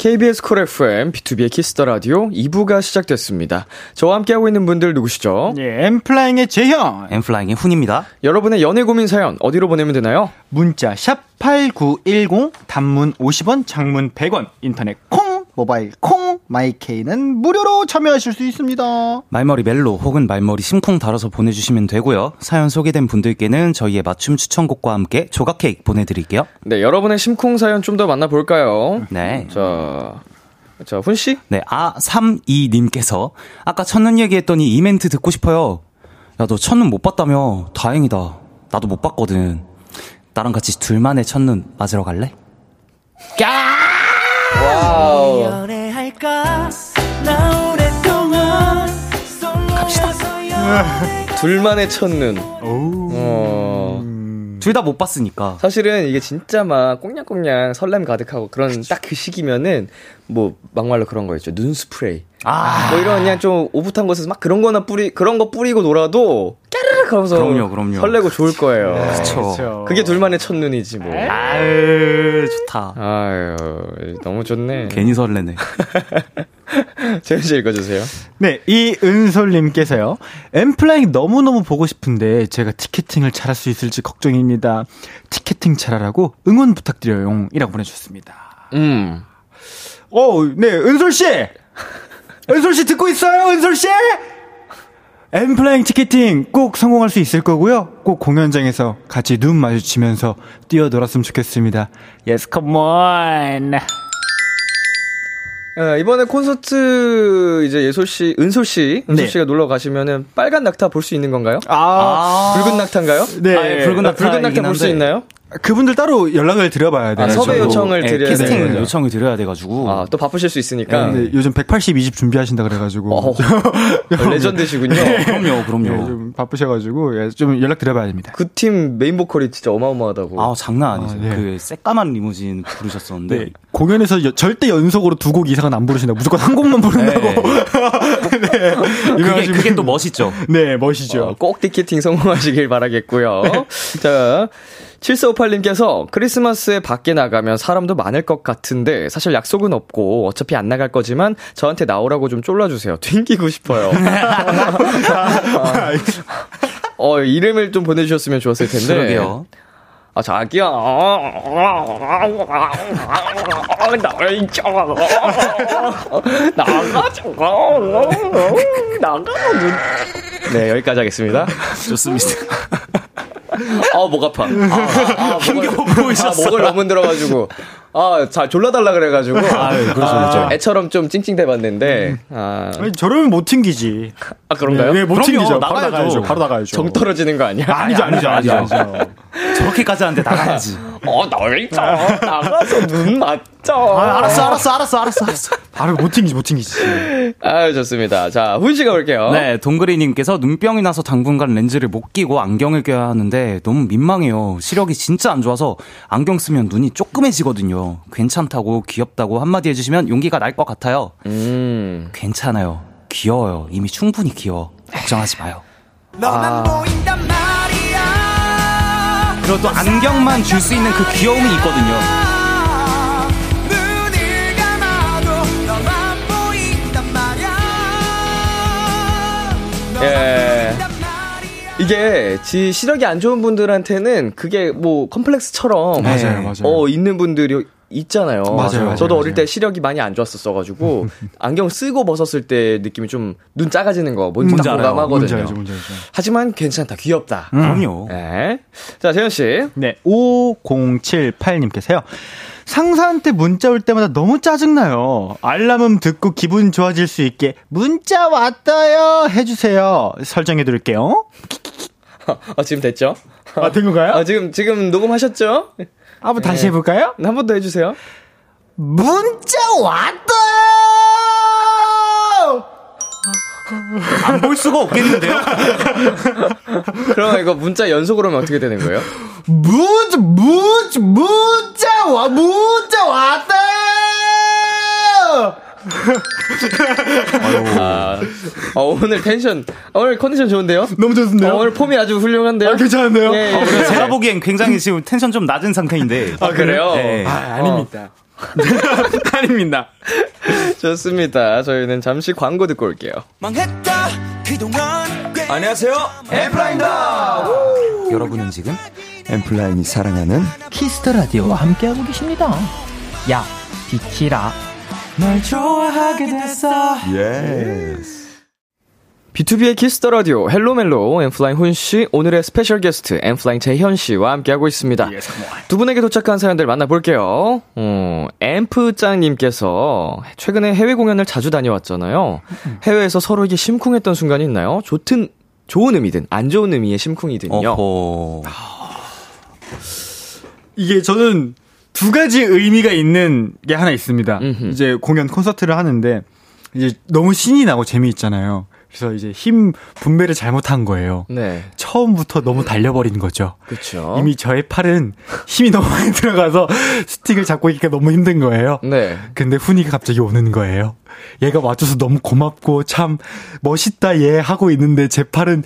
KBS 쿨 FM, 비투비의 키스 더 라디오 2부가 시작됐습니다. 저와 함께하고 있는 분들 누구시죠? 예, 엔플라잉의 재현. 엔플라잉의 훈입니다. 여러분의 연애 고민 사연 어디로 보내면 되나요? 문자 샵8910 단문 50원, 장문 100원, 인터넷 콩, 모바일 콩, 마이케이는 무료로 참여하실 수 있습니다. 말머리 멜로 혹은 말머리 심쿵 달아서 보내주시면 되고요. 사연 소개된 분들께는 저희의 맞춤 추천곡과 함께 조각 케이크 보내드릴게요. 네, 여러분의 심쿵 사연 좀 더 만나볼까요? 네. 자, 자, 훈 씨? 네, 아32님께서 아까 첫눈 얘기했더니 이 멘트 듣고 싶어요. 야, 너 첫눈 못 봤다며? 다행이다. 나도 못 봤거든. 나랑 같이 둘만의 첫눈 맞으러 갈래? 와우. 연애할까 나 오랫동안 갑시다 둘만의 첫눈. 어. 둘 다 못 봤으니까. 사실은 이게 진짜 막 꽁냥꽁냥 설렘 가득하고 그런 딱 그 시기면은 뭐 막말로 그런 거 있죠. 눈 스프레이. 아, 뭐 이런 그냥 좀 오붓한 곳에서 막 그런 거나 뿌리 그런 거 뿌리고 놀아도 까르르 하면서 그럼요, 그럼요. 설레고 좋을 거예요. 그쵸. 그게 둘만의 첫눈이지 뭐. 아유, 좋다. 아유, 너무 좋네. 괜히 설레네. 재현 씨 읽어주세요. 네, 이은솔님께서요. 엠플라잉 너무너무 보고 싶은데 제가 티켓팅을 잘할 수 있을지 걱정입니다. 티켓팅 잘하라고 응원 부탁드려요. 이라고 보내주셨습니다. 음. 어, 네, 은솔씨! 은솔씨 듣고 있어요, 은솔씨! 엠플라잉 티켓팅 꼭 성공할 수 있을 거고요. 꼭 공연장에서 같이 눈 마주치면서 뛰어놀았으면 좋겠습니다. Yes, come on. 어, 이번에 콘서트 이제 예솔 씨, 은솔 씨, 은솔 네. 씨가 놀러 가시면은 빨간 낙타 볼 수 있는 건가요? 아, 붉은 낙타인가요? 네. 아, 예, 붉은 아, 낙타. 붉은 낙타 볼 수 있나요? 그분들 따로 연락을 드려봐야 돼요. 아, 섭외 요청을 예, 드려야 캐스팅 되는 거죠. 요청을 드려야 돼가지고. 아, 또 바쁘실 수 있으니까. 네, 요즘 182집 준비하신다 그래가지고. 어, 레전드시군요. 그럼요, 그럼요. 예, 좀 바쁘셔가지고 예, 좀 연락 드려봐야 됩니다. 그 팀 메인 보컬이 진짜 어마어마하다고. 아, 장난 아니죠. 아, 네. 그 새까만 리무진 부르셨었는데. 네, 공연에서 여- 절대 연속으로 두 곡 이상은 안 부르신다. 무조건 한 곡만 부른다고. 네. 그게, 그게 분. 또 멋있죠. 네, 멋이죠. 어, 꼭 티켓팅 성공하시길 바라겠고요. 자, 7458님께서 크리스마스에 밖에 나가면 사람도 많을 것 같은데 사실 약속은 없고 어차피 안 나갈 거지만 저한테 나오라고 좀 쫄라주세요. 튕기고 싶어요. 어, 이름을 좀 보내주셨으면 좋았을 텐데. 그러게요. 아, 자기야. 나가자. 나가자. 네, 여기까지 하겠습니다. 좋습니다. 아, 목 아파. 아, 아, 힘겨 목을, 보이셨어요. 아, 목을 너무 들어가지고. 아, 잘 졸라달라 그래가지고. 아유, 그렇죠, 아, 그렇죠. 애처럼 좀 찡찡 대봤는데. 아, 아니, 저러면 못 튕기지. 아 그런가요? 네, 못 그럼요, 튕기죠. 바로 나가야죠. 나가야죠. 바로 나가야죠. 정 떨어지는 거 아니야? 아니죠, 아니죠, 아니죠, 아니죠. 저렇게까지 하는데 나가야지. 어, 나가자. 나가서 눈 맞 자. 아, 알았어, 알았어, 알았어, 알았어, 알았어. 바로 못 튕기지, 못 튕기지. 아유, 좋습니다. 자, 훈 씨가 올게요. 네, 동그리님께서 눈병이 나서 당분간 렌즈를 못 끼고 안경을 껴야 하는데 너무 민망해요. 시력이 진짜 안 좋아서 안경 쓰면 눈이 조그매지거든요. 괜찮다고 귀엽다고 한마디 해주시면 용기가 날 것 같아요. 음. 괜찮아요. 귀여워요. 이미 충분히 귀여워. 걱정하지 마요. 너만 보인단 말이야 그리고 또 안경만 줄 수 있는 그 귀여움이 있거든요. 예. 이게 지 시력이 안 좋은 분들한테는 그게 뭐 컴플렉스처럼 맞아요, 맞아요. 어 있는 분들이 있잖아요. 맞아요, 맞아요, 저도 어릴 맞아요. 때 시력이 많이 안 좋았었어가지고 안경 쓰고 벗었을 때 느낌이 좀 눈 작아지는 거 뭔지 딱. 공감하거든요. 뭔지 알죠. 하지만 괜찮다, 귀엽다. 그럼요. 네. 자, 재현 씨. 네, 5078님께서요. 상사한테 문자 올 때마다 너무 짜증나요. 알람음 듣고 기분 좋아질 수 있게 문자 왔어요 해주세요. 설정해 드릴게요. 어, 지금 됐죠? 아, 된 건가요? 아, 지금 지금 녹음하셨죠? 한번 다시 해볼까요? 한 번 더 해주세요. 문자 왔어요! 안 볼 수가 없겠는데요? 그럼 이거 문자 연속으로 하면 어떻게 되는 거예요? 문자, 문자, 문자 와, 문자 왔어요! 아, 어, 오늘 텐션, 오늘 컨디션 좋은데요? 너무 좋습니다. 어, 오늘 폼이 아주 훌륭한데요? 아, 괜찮은데요? 예, 예. 어, 제가 보기엔 굉장히 지금 텐션 좀 낮은 상태인데. 아, 그래요? 네. 아, 아닙니다. 아닙니다. 좋습니다. 저희는 잠시 광고 듣고 올게요. 망했다 그동안 꽤 안녕하세요. 여러분은 지금 엔플라잉이 사랑하는 키스 더 라디오와 함께하고 계십니다. 다 비키라. 널 좋아하게 됐어 yes. 비투비의 키스 더 라디오 헬로멜로 엔플라잉 훈 씨, 오늘의 special guest 엔플라잉 재현 씨와 함께하고 있습니다. 두 분에게 도착한 사연들 만나볼게요. 어, 앰프짱님께서 최근에 해외 공연을 자주 다녀왔잖아요. 해외에서 서로에게 심쿵했던 순간이 있나요? 좋든 좋은 의미든 안 좋은 의미의 심쿵이든요. 어허. 이게 저는 두 가지 의미가 있는 게 하나 있습니다. 음흠. 이제 공연 콘서트를 하는데 이제 너무 신이 나고 재미있잖아요. 그래서 이제 힘 분배를 잘못한 거예요. 네, 처음부터 너무 달려버린 거죠. 그렇죠. 이미 저의 팔은 힘이 너무 많이 들어가서 스틱을 잡고 있기가 너무 힘든 거예요. 네. 근데 훈이가 갑자기 오는 거예요. 얘가 와줘서 너무 고맙고 참 멋있다 얘 하고 있는데 제 팔은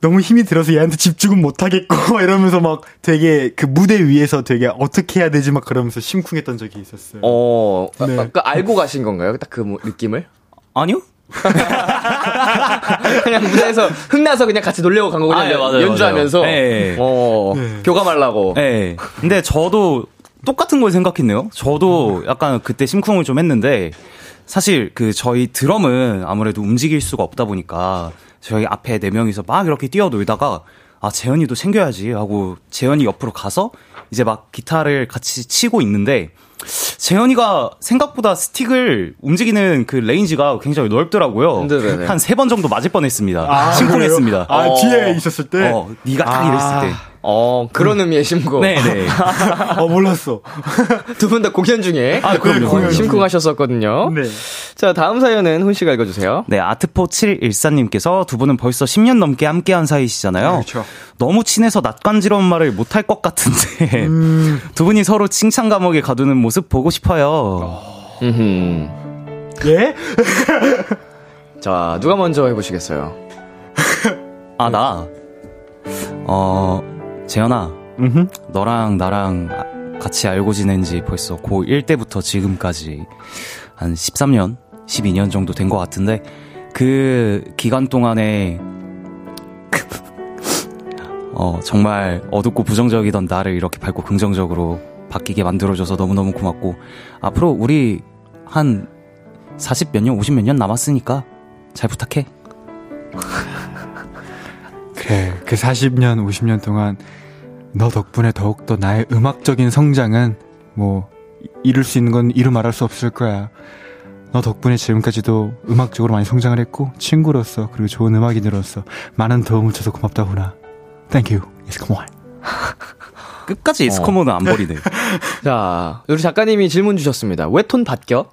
너무 힘이 들어서 얘한테 집중은 못 하겠고 이러면서 막 되게 그 무대 위에서 되게 어떻게 해야 되지 막 그러면서 심쿵했던 적이 있었어요. 어, 아, 네. 아, 그 알고 가신 건가요? 딱 그 느낌을? 아니요? 그냥 무대에서 흥나서 그냥 같이 놀려고 간 거군요. 아, 예, 맞아요, 연주하면서. 맞아요. 예, 예. 어, 교감하려고. 네. 근데 저도 똑같은 걸 생각했네요. 저도 약간 그때 심쿵을 좀 했는데 사실 그 저희 드럼은 아무래도 움직일 수가 없다 보니까 저희 앞에 네 명이서 막 이렇게 뛰어놀다가 아 재현이도 챙겨야지 하고 재현이 옆으로 가서 이제 막 기타를 같이 치고 있는데 재현이가 생각보다 스틱을 움직이는 그 range가 굉장히 넓더라고요. 한 세 번 정도 맞을 뻔했습니다. 아, 심쿵했습니다. 그래요? 아, 어. 뒤에 있었을 때? 어, 네가 딱 아. 이랬을 때. 어, 그런 의미의 심쿵. 네네. 어, 몰랐어. 두 분 다 공연 중에 아, 그럼요. 어, 심쿵 하셨었거든요. 네. 자, 다음 사연은 훈 씨가 읽어 주세요. 네, 아트포 714님께서 두 분은 벌써 10년 넘게 함께한 사이시잖아요. 그렇죠. 너무 친해서 낯간지러운 말을 못할 것 같은데 음. 두 분이 서로 칭찬 감옥에 가두는 모습 보고 싶어요. 음흠. 예? 자, 누가 먼저 해 보시겠어요? 아, 나. 어, 재현아. 음흠. 너랑 나랑 같이 알고 지낸 지 벌써 고1 때부터 지금까지 한 13년, 12년 정도 된 것 같은데 그 기간 동안에 어, 정말 어둡고 부정적이던 나를 이렇게 밝고 긍정적으로 바뀌게 만들어줘서 너무너무 고맙고 앞으로 우리 한 40 몇 년, 50 몇 년 남았으니까 잘 부탁해. 그래, 그 40년, 50년 동안 너 덕분에 더욱더 나의 음악적인 성장은 뭐 이- 이룰 수 있는 건 이루 말할 수 없을 거야. 너 덕분에 지금까지도 음악적으로 많이 성장을 했고 친구로서 그리고 좋은 음악인으로서 많은 도움을 줘서 고맙다 훈아. Thank you. Yes, come on. 끝까지 에스코모는 안 버리네. 자, 우리 작가님이 질문 주셨습니다. 왜 톤 바뀌어?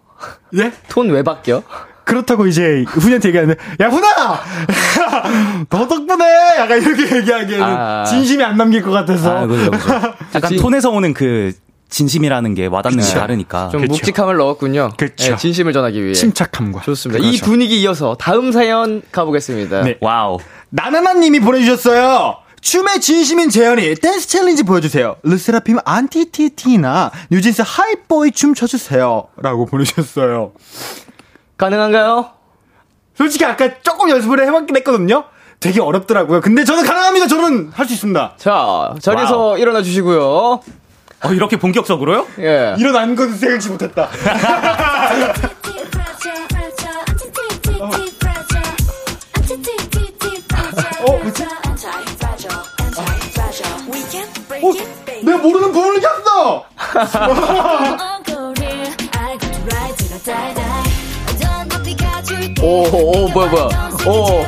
예? 톤 왜 바뀌어? 그렇다고 이제 훈이한테 얘기하는데 야 훈아 너 덕분에 약간 이렇게 얘기하기에는 아. 진심이 안 담길 것 같아서 아, 그죠, 그죠. 약간 진- 톤에서 오는 그 진심이라는 게 와닿는 게. 다르니까. 좀 그쵸. 묵직함을 넣었군요. 그쵸. 네, 진심을 전하기 위해. 침착함과 좋습니다. 이 그렇죠. 분위기 이어서 다음 사연 가보겠습니다. 네. 와우. 나나나님이 보내주셨어요. 춤에 진심인 재현이 댄스 챌린지 보여주세요. 르세라핌 안티티티나 뉴진스 Hype Boy 춤 춰주세요. 라고 보내주셨어요. 가능한가요? 솔직히 아까 조금 연습을 해봤긴 했거든요. 되게 어렵더라고요. 근데 저는 가능합니다. 저는 할 수 있습니다. 자, 자리에서 일어나 주시고요. 어, 이렇게 본격적으로요? 예. 이런 안건 생각지 못했다. 어, 뭐지? 어, 내가 모르는 부분을 켰어! 오, 오, 뭐야, 뭐야. 오.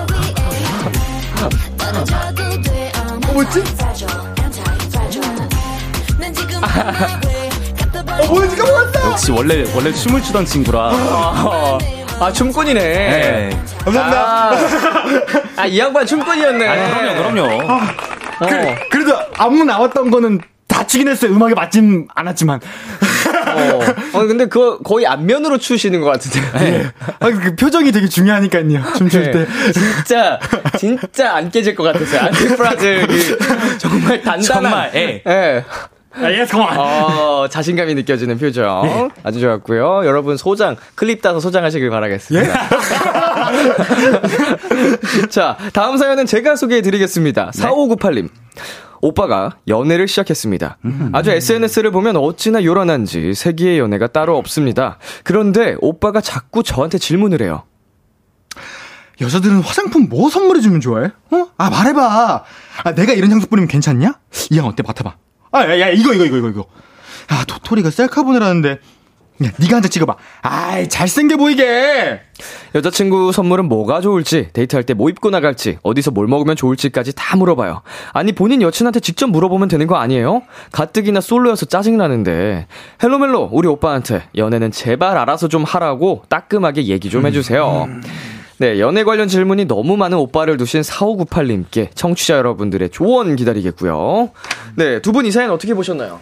뭐지? 어, 뭐였지? 까먹었다! 역시 원래, 원래 춤을 추던 친구라. 아, 아, 춤꾼이네. 네. 감사합니다. 아, 아, 이 양반 춤꾼이었네. 아니, 그럼요, 그럼요. 어. 그, 그래도 안무 나왔던 거는 다 치긴 했어요. 음악에 맞진 않았지만. 어. 어, 근데 그거 거의 안면으로 추시는 것 같은데. 아, 그 표정이 되게 중요하니까요. 춤출 네. 때. 진짜, 진짜 안 깨질 것 같았어요. Antifragile, 그 정말 단단한. 정말, 예. 예. 아, yes, 그만. 어, 자신감이 느껴지는 표정. 아주 좋았고요. 여러분 소장, 클립 따서 소장하시길 바라겠습니다. 자, 다음 사연은 제가 소개해 드리겠습니다. 4598님. 오빠가 연애를 시작했습니다. 아주 SNS를 보면 어찌나 요란한지 세기의 연애가 따로 없습니다. 그런데 오빠가 자꾸 저한테 질문을 해요. 여자들은 화장품 뭐 선물해주면 좋아해? 어? 아, 말해봐. 아, 내가 이런 향수 뿌리면 괜찮냐? 이 향 어때? 맡아봐. 아, 야, 야, 이거, 이거, 이거, 이거, 이거. 아, 도토리가 셀카보내라는데. 야, 니가 한장 찍어봐. 아이, 잘생겨 보이게! 여자친구 선물은 뭐가 좋을지, 데이트할 때 뭐 입고 나갈지, 어디서 뭘 먹으면 좋을지까지 다 물어봐요. 아니, 본인 여친한테 직접 물어보면 되는 거 아니에요? 가뜩이나 솔로여서 짜증나는데. 헬로멜로, 우리 오빠한테 연애는 제발 알아서 좀 하라고 따끔하게 얘기 좀 해주세요. 네, 연애 관련 질문이 너무 많은 오빠를 두신 4598님께 청취자 여러분들의 조언 기다리겠고요. 네, 두 분 이 사연 어떻게 보셨나요?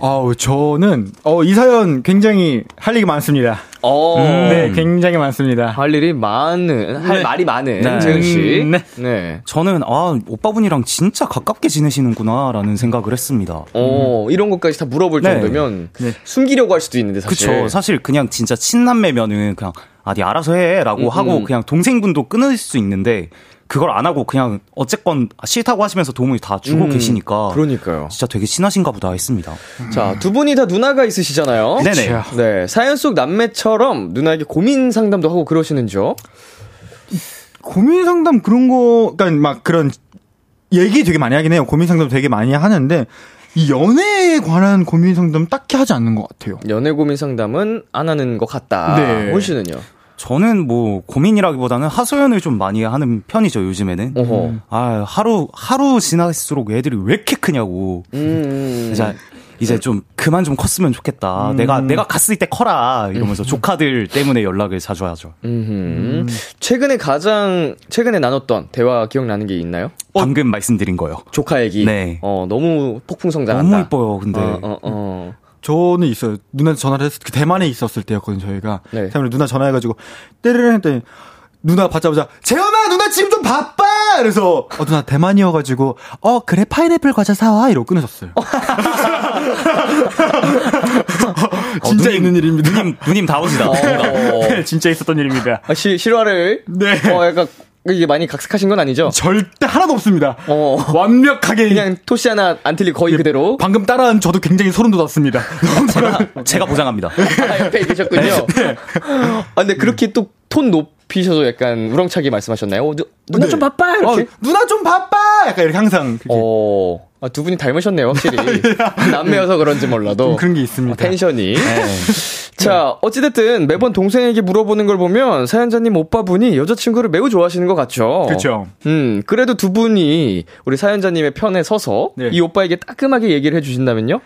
아우, 저는, 어, 이 사연 굉장히 할 얘기 많습니다. 어, 네, 굉장히 많습니다. 할 일이 많은, 할 네. 말이 많은 네. 재은 씨. 음, 네. 네. 저는, 아, 오빠분이랑 진짜 가깝게 지내시는구나라는 생각을 했습니다. 어, 이런 것까지 다 물어볼 네. 정도면 네. 숨기려고 할 수도 있는데 사실. 그쵸. 사실 그냥 진짜 친남매면은 그냥, 아, 니 알아서 해. 라고 음, 하고 음. 그냥 동생분도 끊을 수 있는데, 그걸 안 하고 그냥 어쨌건 싫다고 하시면서 도움을 다 주고 음, 계시니까. 그러니까요. 진짜 되게 친하신가 보다 했습니다. 자, 두 분이 다 누나가 있으시잖아요. 네네. 네, 사연 속 남매처럼 누나에게 고민 상담도 하고 그러시는지요? 고민 상담 그런 거, 그러니까 막 그런 얘기 되게 많이 하긴 해요. 고민 상담 되게 많이 하는데, 이 연애에 관한 고민 상담 딱히 하지 않는 것 같아요. 연애 고민 상담은 안 하는 것 같다. 네. 홀 씨는요? 저는 뭐 고민이라기보다는 하소연을 좀 많이 하는 편이죠, 요즘에는. 어허. 아, 하루, 하루 지날수록 애들이 왜 이렇게 크냐고. 음. 이제, 이제 좀 그만 좀 컸으면 좋겠다. 내가, 내가 갔을 때 커라. 이러면서 조카들 때문에 연락을 자주 하죠. 음흠. 최근에 가장 최근에 나눴던 대화 기억나는 게 있나요? 방금 말씀드린 거요. 조카 얘기. 네. 어, 너무 폭풍 성장한다. 너무 이뻐요, 근데. 어, 어, 어. 저는 있어요. 누나한테 전화를 했을 때, 그 대만에 있었을 때였거든요, 저희가. 네. 대만에 누나 전화해가지고, 때르르 했더니, 누나 받자마자, 재현아, 누나 지금 좀 바빠! 그래서, 어, 누나 대만이어가지고, 어, 그래, 파인애플 과자 사와. 이러고 끊으셨어요. 진짜 어, 누님, 있는 일입니다. 누님, 누님 다우시다. 어. 네, 진짜 있었던 일입니다. 아, 시, 실화를 네. 어, 약간 이게 많이 각색하신 건 아니죠? 절대 하나도 없습니다. 어. 완벽하게 그냥 토시 하나 안 틀리고 거의 그대로. 방금 따라한 저도 굉장히 소름 돋았습니다. 제가 보장합니다. 아, 옆에 계셨군요. 네. 아, 근데 그렇게 또 톤 높이셔서 약간 우렁차게 말씀하셨나요? 어, 누, 누나 네. 좀 바빠! 이렇게? 어, 누나 좀 바빠! 약간 이렇게 항상 그렇게 어, 아, 두 분이 닮으셨네요, 확실히. 남매여서 그런지 몰라도. 좀 그런 게 있습니다. 어, 텐션이. 네. 자, 어찌됐든 매번 동생에게 물어보는 걸 보면 사연자님 오빠분이 여자친구를 매우 좋아하시는 것 같죠? 그렇죠. 음, 그래도 두 분이 우리 사연자님의 편에 서서 네. 이 오빠에게 따끔하게 얘기를 해주신다면요?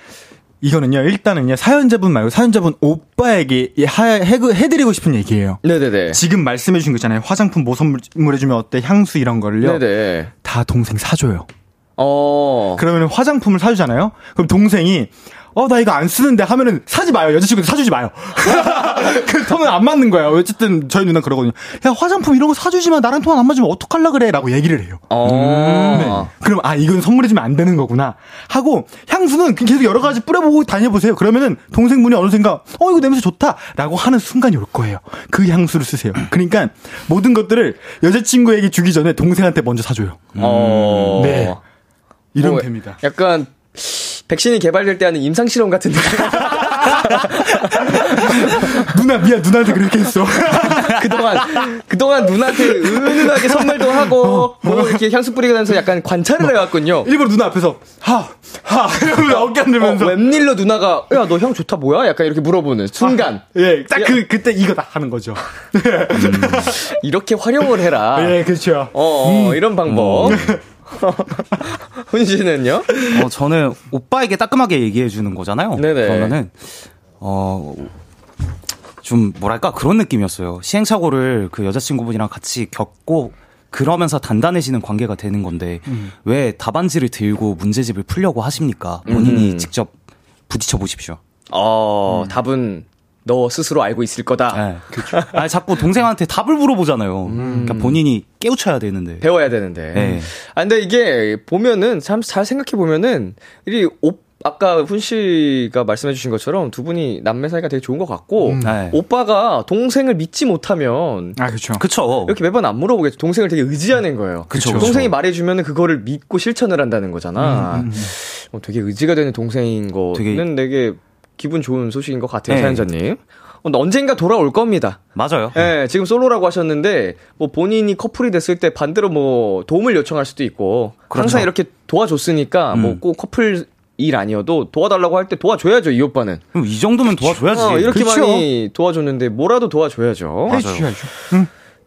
이거는요, 일단은요, 사연자분 말고 사연자분 오빠에게 하, 해, 해드리고 싶은 얘기예요. 네네네. 지금 말씀해주신 거 있잖아요. 화장품 뭐 선물해주면 어때? 향수 이런 거를요. 네네. 다 동생 사줘요. 어. 그러면 화장품을 사주잖아요? 그럼 동생이, 어, 나 이거 안 쓰는데 하면은 사지 마요. 여자친구한테 사주지 마요. 그 통은 안 맞는 거예요. 어쨌든 저희 누나 그러거든요. 야, 화장품 이런 거 사주지만 나랑 통은 안 맞으면 어떡할라 그래? 라고 얘기를 해요. 어. 그럼 아 이건 선물해주면 안 되는 거구나 하고 향수는 계속 여러 가지 뿌려보고 다녀보세요. 그러면은 동생분이 어느샌가 어 이거 냄새 좋다 라고 하는 순간이 올 거예요. 그 향수를 쓰세요. 그러니까 모든 것들을 여자친구에게 주기 전에 동생한테 먼저 사줘요. 어. 네. 이러면 뭐, 됩니다. 약간 백신이 개발될 때 하는 임상 실험 같은 느낌. 누나 미안 누나한테 그렇게 했어. 그동안, 그동안 누나한테 은은하게 선물도 하고, 뭐 이렇게 향수 뿌리고 다니면서 약간 관찰을 해왔군요. 일부러 누나 앞에서 하하 이러면서 어깨 안 들면서 어, 웬일로 누나가, 야, 너 향 좋다 뭐야? 약간 이렇게 물어보는 순간. 예, 딱 그 그때 이거 딱 하는 거죠. 이렇게 활용을 해라. 예, 그렇죠. 어, 어, 이런 방법. 훈 씨는요? 어, 저는 오빠에게 따끔하게 얘기해 주는 거잖아요. 네네. 그러면은 어. 좀 뭐랄까 그런 느낌이었어요. 시행착오를 그 여자친구분이랑 같이 겪고 그러면서 단단해지는 관계가 되는 건데 음. 왜 답안지를 들고 문제집을 풀려고 하십니까? 본인이 음. 직접 부딪혀 보십시오. 어, 답은 너 스스로 알고 있을 거다. 네. 아 자꾸 동생한테 답을 물어보잖아요. 그러니까 본인이 깨우쳐야 되는데. 배워야 되는데. 네. 아, 근데 이게 보면은 참 잘 생각해 보면은 이 오, 아까 훈 씨가 말씀해 주신 것처럼 두 분이 남매 사이가 되게 좋은 것 같고 네. 오빠가 동생을 믿지 못하면 아, 그렇죠. 그쵸. 이렇게 매번 안 물어보겠죠. 동생을 되게 의지하는 거예요. 그쵸, 동생이 그쵸. 말해 주면 그거를 믿고 실천을 한다는 거잖아. 어, 되게 의지가 되는 동생인 거는 되게- 되게, 기분 좋은 소식인 것 같아요, 네. 사연자님. 어, 언젠가 돌아올 겁니다. 맞아요. 예, 지금 솔로라고 하셨는데 뭐 본인이 커플이 됐을 때 반대로 뭐 도움을 요청할 수도 있고 그렇죠. 항상 이렇게 도와줬으니까 음. 뭐꼭 커플 일 아니어도 도와달라고 할 때 도와줘야죠 이 오빠는. 그럼 이 정도면 도와줘야지. 어, 이렇게 그쵸. 많이 도와줬는데 뭐라도 도와줘야죠. 해주셔야죠.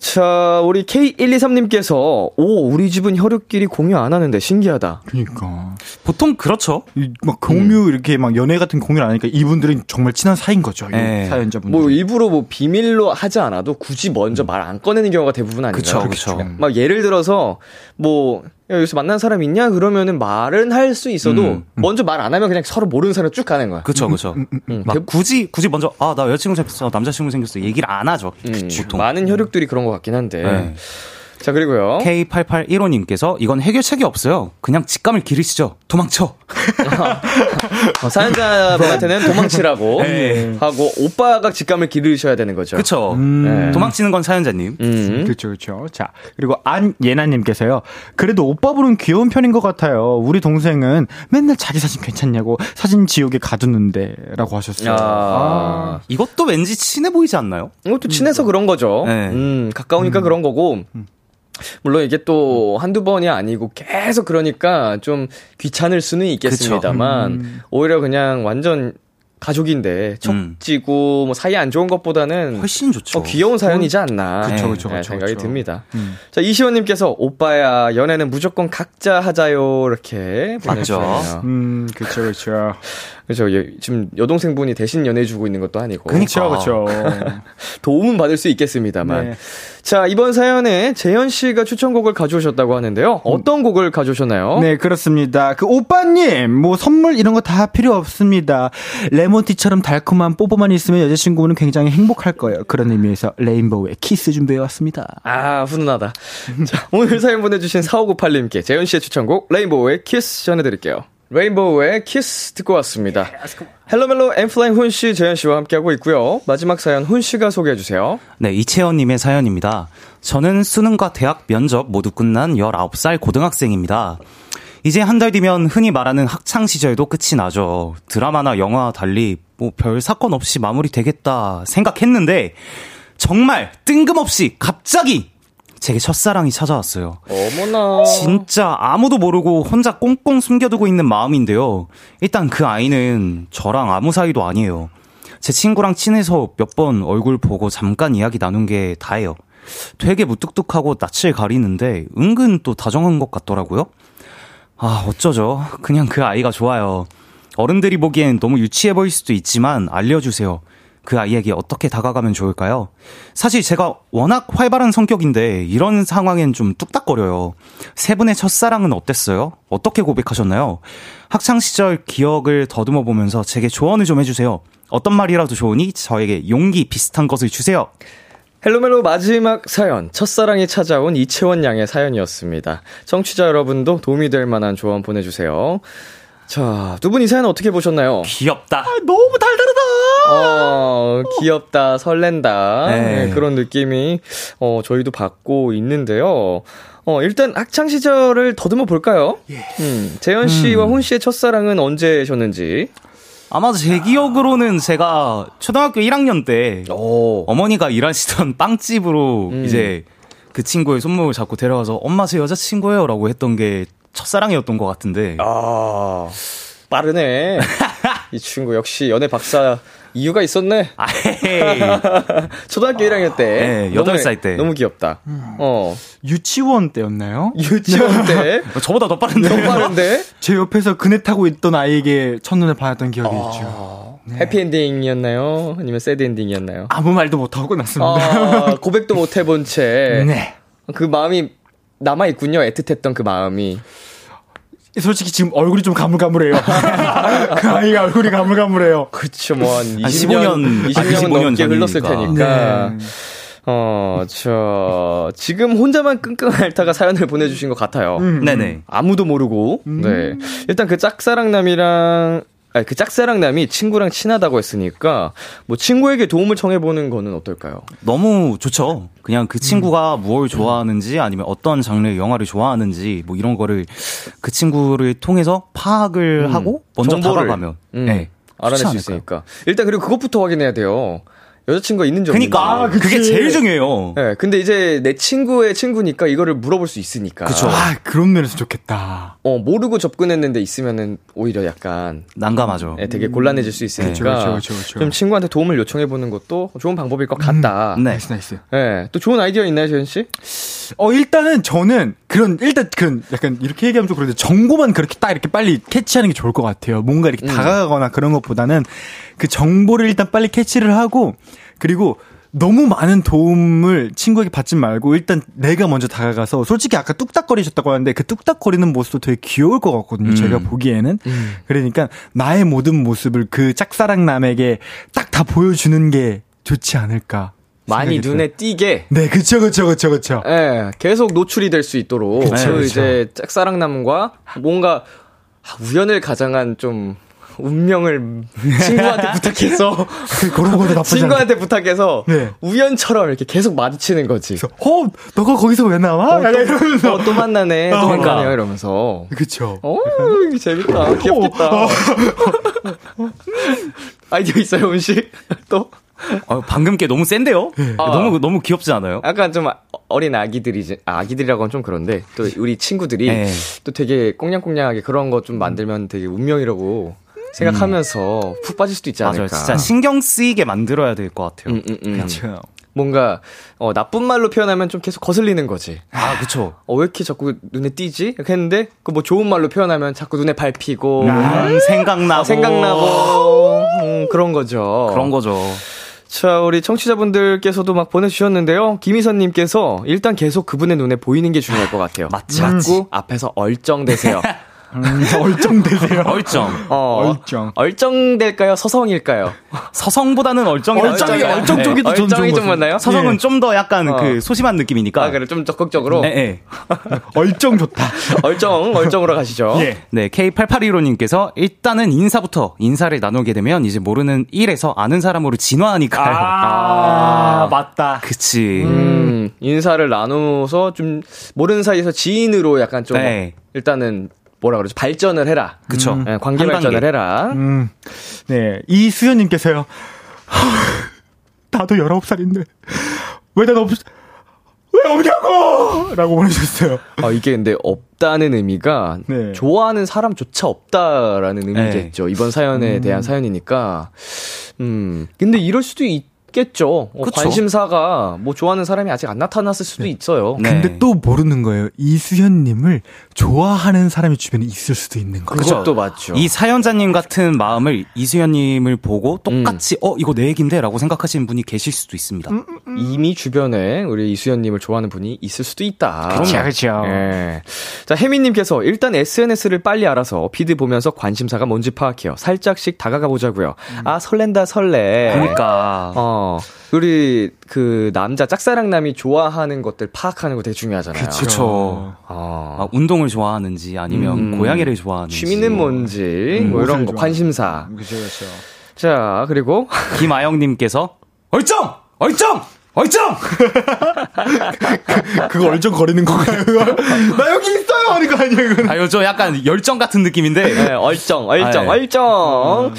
자, 우리 K123님께서 오 우리 집은 혈육끼리 공유 안 하는데 신기하다. 그러니까 보통 그렇죠. 이, 막 공유 이렇게 막 연애 같은 공유를 안 하니까 이분들은 정말 친한 사이인 거죠. 이 네. 사연자분들. 뭐 일부러 뭐 비밀로 하지 않아도 굳이 먼저 말 안 꺼내는 경우가 대부분 아닌가요? 그쵸, 그쵸. 막 예를 들어서 뭐 야, 여기서 만난 사람 있냐 그러면은 말은 할 수 있어도 음, 먼저 말 안 하면 그냥 서로 모르는 사람 쭉 가는 거야. 그쵸, 그쵸. 음, 막 대- 굳이, 굳이 먼저, 아, 나 여자친구 생겼어, 남자친구 생겼어. 얘기를 안 하죠. 음, 보통. 많은 혈육들이 그런 것 같긴 한데. 네. 자 그리고요. K8815님께서 이건 해결책이 없어요. 그냥 직감을 기르시죠. 도망쳐. 어, 사연자분한테는 도망치라고 네. 하고 오빠가 직감을 기르셔야 되는 거죠. 그쵸. 네. 도망치는 건 사연자님. 음. 그렇죠, 그렇죠. 자 그리고 안예나님께서요. 그래도 오빠분은 귀여운 편인 것 같아요. 우리 동생은 맨날 자기 사진 괜찮냐고 사진 지우개 가두는데라고 하셨어요. 아. 이것도 왠지 친해 보이지 않나요? 이것도 친해서 그런 거죠. 네. 음, 가까우니까 그런 거고. 물론 이게 또 한두 번이 아니고 계속 그러니까 좀 귀찮을 수는 있겠습니다만 오히려 그냥 완전 가족인데 음. 척지고 뭐 사이 안 좋은 것보다는 훨씬 좋죠. 어, 귀여운 사연이지 않나 그쵸, 그쵸, 네, 그쵸, 생각이 그쵸. 듭니다. 음. 자 이시원님께서 오빠야 연애는 무조건 각자 하자요 이렇게 보내주셨네요. 음, 그렇죠, 그렇죠. 그렇죠. 예, 지금 여동생분이 대신 연애해주고 있는 것도 아니고 그렇죠, 그렇죠. 도움은 받을 수 있겠습니다만. 네. 자, 이번 사연에 재현 씨가 추천곡을 가져오셨다고 하는데요. 어떤 곡을 가져오셨나요? 네, 그렇습니다. 그 오빠님, 뭐 선물 이런 거 다 필요 없습니다. lemon tea처럼 달콤한 뽀뽀만 있으면 여자친구는 굉장히 행복할 거예요. 그런 의미에서 레인보우의 키스 준비해 왔습니다. 아, 훈훈하다. 자, 오늘 사연 보내주신 4598님께 재현 씨의 추천곡 레인보우의 키스 전해드릴게요. 레인보우의 키스 듣고 왔습니다. 헬로멜로 엠플라잉 훈 씨, 재현 씨와 함께하고 있고요. 마지막 사연 훈 씨가 소개해주세요. 네, 이채원님의 사연입니다. 저는 수능과 대학 면접 모두 끝난 19살 고등학생입니다. 이제 한 달 뒤면 흔히 말하는 학창 시절도 끝이 나죠. 드라마나 영화와 달리 뭐 별 사건 없이 마무리 되겠다 생각했는데 정말 뜬금없이 갑자기 제게 첫사랑이 찾아왔어요. 어머나. 진짜 아무도 모르고 혼자 꽁꽁 숨겨두고 있는 마음인데요. 일단 그 아이는 저랑 아무 사이도 아니에요. 제 친구랑 친해서 몇 번 얼굴 보고 잠깐 이야기 나눈 게 다예요. 되게 무뚝뚝하고 낯을 가리는데 은근 또 다정한 것 같더라고요. 아, 어쩌죠. 그냥 그 아이가 좋아요. 어른들이 보기엔 너무 유치해 보일 수도 있지만 알려주세요. 그 아이에게 어떻게 다가가면 좋을까요? 사실 제가 워낙 활발한 성격인데 이런 상황엔 좀 뚝딱거려요. 세 분의 첫사랑은 어땠어요? 어떻게 고백하셨나요? 학창시절 기억을 더듬어 보면서 제게 조언을 좀 해주세요. 어떤 말이라도 좋으니 저에게 용기 비슷한 것을 주세요. 헬로멜로 마지막 사연, 첫사랑이 찾아온 이채원 양의 사연이었습니다. 청취자 여러분도 도움이 될 만한 조언 보내주세요. 자, 두 분 이 사연 어떻게 보셨나요? 귀엽다. 너무 달달하다! 어, 귀엽다, 설렌다. 네. 네, 그런 느낌이, 어, 저희도 받고 있는데요. 어, 일단 학창 시절을 더듬어 볼까요? 음, 재현 씨와 혼 씨의 첫사랑은 언제셨는지. 아마 제 기억으로는 제가 초등학교 1학년 때 오. 어머니가 일하시던 빵집으로 이제 그 친구의 손목을 잡고 데려가서 엄마 제 여자친구예요 라고 했던 게 첫사랑이었던 것 같은데 아, 빠르네. 이 친구 역시 연애 박사 이유가 있었네. 아헤이 초등학교 1학년 때. 네, 여덟 너무- 살 때. 너무 귀엽다. 어. 유치원 때였나요? 유치원 때. 저보다 더 빠른데 너무 빠른데? 제 옆에서 그네 타고 있던 아이에게 첫눈에 반했던 기억이 아. 있죠. 해피엔딩이었나요? 아니면 새드엔딩이었나요? 아무 말도 못하고 났습니다. 아, 고백도 못 해본 채. 네. 그 마음이 남아 있군요. 애틋했던 그 마음이. 솔직히 지금 얼굴이 좀 가물가물해요. 그 아이가 얼굴이 가물가물해요. 그쵸, 뭐, 한 20년, 15년, 20년, 아, 25년 넘게 흘렀을. 테니까. 네. 어, 저, 지금 혼자만 끙끙 앓다가 사연을 보내주신 것 같아요. 네네 아무도 모르고. 네. 일단 그 짝사랑남이랑, 아니, 그 짝사랑남이 친구랑 친하다고 했으니까, 뭐, 친구에게 도움을 청해 보는 거는 어떨까요? 너무 좋죠. 그냥 그 친구가 무엇을 좋아하는지 아니면 어떤 장르의 영화를 좋아하는지 뭐 이런 거를 그 친구를 통해서 파악을 하고 먼저 음. 정보를, 다가가면 음, 네, 알아낼 수? 있으니까. 일단 그리고 그것부터 확인해야 돼요. 여자친구가 있는지. 그니까 그게 제일 중요해요. 네, 근데 이제 내 친구의 친구니까 이거를 물어볼 수 있으니까. 그쵸. 아, 그런 면에서 좋겠다. 어, 모르고 접근했는데 있으면은 오히려 약간 난감하죠. 예, 되게 곤란해질 수 있으니까 그쵸, 그쵸, 그쵸, 그쵸. 좀 친구한테 도움을 요청해 보는 것도 좋은 방법일 것 같다. 네. nice, nice. 예, 또 좋은 아이디어 있나요, 재현 씨? 어, 일단은 저는 그런, 일단 그런, 약간 이렇게 얘기하면 좀 그런데 정보만 그렇게 딱 이렇게 빨리 캐치하는 게 좋을 것 같아요. 뭔가 이렇게 다가가거나 그런 것보다는 그 정보를 일단 빨리 캐치를 하고 그리고 너무 많은 도움을 친구에게 받지 말고 일단 내가 먼저 다가가서 솔직히 아까 뚝딱거리셨다고 하는데 그 뚝딱거리는 모습도 되게 귀여울 것 같거든요. 제가 보기에는. 그러니까 나의 모든 모습을 그 짝사랑남에게 딱 다 보여주는 게 좋지 않을까. 많이 생각이 눈에 띄게 네, 그쵸, 그쵸, 그쵸, 그쵸. 예, 계속 노출이 될 수 있도록 그쵸, 그 그쵸. 이제 짝사랑남과 뭔가 아, 우연을 가장한 좀 운명을 친구한테 부탁해서 그런 것도 나쁘지. 친구한테 부탁해서 네. 우연처럼 이렇게 계속 마주치는 거지. 어, 너가 거기서 왜 나와? 어, 약간 이러면서. 또, 어, 또 만나네, 또 어. 만나네요 이러면서. 그쵸. 어, 재밌다. 귀엽겠다. 아이디어 있어요, 은 씨? 또? 어, 방금 게 너무 센데요? 너무 너무 귀엽지 않아요? 약간 좀 어린 아기들이지, 아, 아기들이라고 하면 좀 그런데, 또 우리 친구들이 네. 또 되게 꽁냥꽁냥하게 그런 거 좀 만들면 되게 운명이라고 생각하면서 푹 빠질 수도 있지 않을까. 맞아요. 진짜 신경 쓰이게 만들어야 될 것 같아요. 음, 음, 음. 그쵸. 뭔가, 어, 나쁜 말로 표현하면 좀 계속 거슬리는 거지. 아, 그쵸. 어, 왜 이렇게 자꾸 눈에 띄지? 이렇게 했는데, 그 뭐 좋은 말로 표현하면 자꾸 눈에 밟히고, 음, 생각나고. 아, 생각나고, 음, 그런 거죠. 그런 거죠. 자, 우리 청취자분들께서도 막 보내주셨는데요. 김희선님께서 일단 계속 그분의 눈에 보이는 게 중요할 것 같아요. 맞지, 자꾸 맞지. 앞에서 얼쩡대세요. 음, 얼쩡되세요. 얼정. 어, 얼쩡. 얼쩡될까요? 서성일까요? 서성보다는 얼정이 얼쩡이, 얼쩡 쪽이 더좀 얼쩡이 좀것 맞나요? 서성은 좀더 약간 어. 그 소심한 느낌이니까. 아, 그래, 좀 적극적으로. 네, 네. 얼쩡 좋다. 얼쩡, 얼쩡으로 가시죠. 예. 네, K8815님께서 일단은 인사부터 인사를 나누게 되면 이제 모르는 1에서 아는 사람으로 진화하니까요. 아, 맞다. 그치. 음, 인사를 나누어서 좀 모르는 사이에서 지인으로 약간 좀 네. 일단은 뭐라 그러지? 발전을 해라. 그쵸. 예, 관계 한 발전을. 해라. 음, 네. 이수연님께서요. 나도 19살인데, 왜난 없, 왜 없냐고! 라고 보내주셨어요. 아, 이게 근데 없다는 의미가 네. 좋아하는 사람조차 없다라는 의미겠죠. 이번 사연에 대한 사연이니까. 음. 근데 이럴 수도 있 겠죠. 어, 그쵸. 관심사가 뭐 좋아하는 사람이 아직 안 나타났을 수도 있어요. 네. 근데 또 모르는 거예요. 이수연님을 좋아하는 사람이 주변에 있을 수도 있는 거예요. 그것도 맞죠. 이 사연자님 같은 마음을 이수연님을 보고 똑같이 어 이거 내 얘긴데라고 생각하시는 분이 계실 수도 있습니다. 이미 주변에 우리 이수연님을 좋아하는 분이 있을 수도 있다. 그쵸, 그쵸. 예. 자, 혜민님께서 일단 SNS를 빨리 알아서 피드 보면서 관심사가 뭔지 파악해요. 살짝씩 다가가 보자고요. 아, 설렌다, 설레. 그러니까 어, 우리 그 남자 짝사랑남이 좋아하는 것들 파악하는 거 되게 중요하잖아요. 그쵸. 어. 아, 운동을 좋아하는지 아니면 음. 고양이를 좋아하는지 취미는 뭔지 뭐 이런 거 관심사. 그쵸, 그쵸. 자, 그리고 김아영님께서 얼쩡 얼쩡 얼쩡! 그거 얼쩡 거리는 건가요? 나 여기 있어요! 하는 거 아니에요. 아, 요저 약간 열정 같은 느낌인데. 네, 얼쩡, 얼쩡, 아, 예. 얼쩡.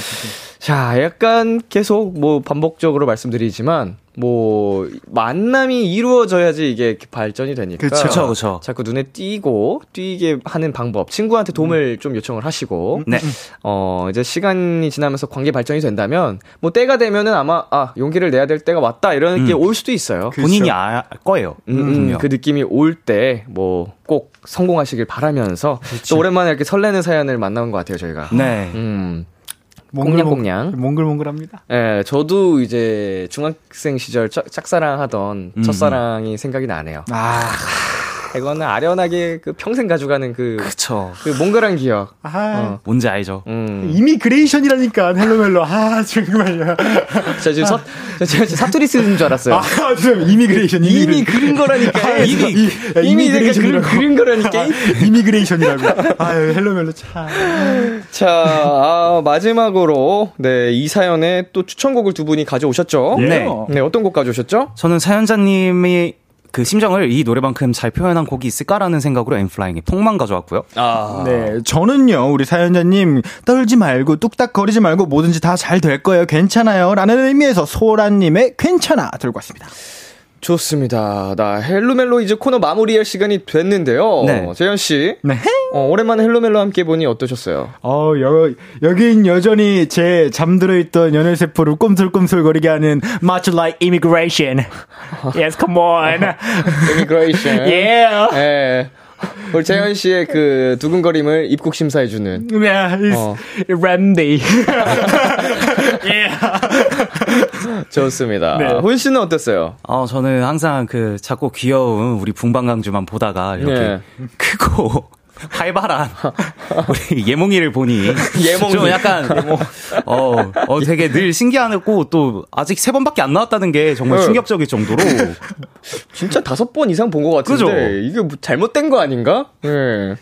자, 약간 계속 뭐 반복적으로 말씀드리지만, 뭐, 만남이 이루어져야지 이게 발전이 되니까. 그쵸, 그쵸. 자꾸 눈에 띄고, 띄게 하는 방법. 친구한테 도움을 좀 요청을 하시고. 네. 어, 이제 시간이 지나면서 관계 발전이 된다면, 뭐 때가 되면은 아마, 아, 용기를 내야 될 때가 왔다. 이런 게올 수도 있어요. 본인이 알 거예요. 음, 음. 그 느낌이 올 때, 뭐, 꼭 성공하시길 바라면서, 또 오랜만에 이렇게 설레는 사연을 만난 것 같아요, 저희가. 네. 음. 꽁냥꽁냥. 몽글몽글합니다. 예, 저도 이제 중학생 시절 짝, 짝사랑하던 음. 첫사랑이 생각이 나네요. 아, 이거는 아련하게 그 평생 가져가는 그, 그쵸. 그 몽글한 기억. 아. 뭔지 알죠? 음. immigration이라니까, 헬로멜로. 아, 정말요. 저 지금 서, 저 지금 사투리 쓰는 줄 알았어요. 아, 죄송해요. immigration, 이미 immigration. 그린 거라니까. 아, 이미, 이- 아, 이미 내가 그린. 그린 거라니까. 아, immigration이라고. 아유, 헬로멜로 참. 자, 아, 마지막으로, 네, 이 사연에 또 추천곡을 두 분이 가져오셨죠? 네. 네, 어떤 곡 가져오셨죠? 저는 사연자님이 그 심정을 이 노래만큼 잘 표현한 곡이 있을까라는 생각으로 엔플라잉의 폭망 가져왔고요. 아. 네, 저는요, 우리 사연자님, 떨지 말고, 뚝딱거리지 말고, 뭐든지 다 잘 될 거예요. 괜찮아요. 라는 의미에서 소라님의 괜찮아 들고 왔습니다. 좋습니다. 나 헬로멜로 이제 코너 마무리할 시간이 됐는데요. 네. 재현 씨. 네. 어, 오랜만에 헬로멜로 함께 보니 어떠셨어요? 어, 여, 여긴 여전히 제 잠들어 있던 연애 세포를 꿈틀꿈틀거리게 하는 마치 like immigration. yes, come on. Immigration. yeah. 예. 우리 재현 씨의 그 두근거림을 입국 심사해주는. Yeah, it's 어. Randy. yeah. 좋습니다. 네. 훈 씨는 어땠어요? 어, 저는 항상 그 작고 귀여운 우리 붕방강주만 보다가 이렇게 네. 크고 활발한 우리 예몽이를 보니 예몽이. 좀 약간 어, 어 되게 늘 신기하고 또 아직 세 번밖에 안 나왔다는 게 정말 네. 충격적일 정도로 진짜 다섯 번 이상 본 것 같은데. 그죠? 이게 뭐 잘못된 거 아닌가? 예.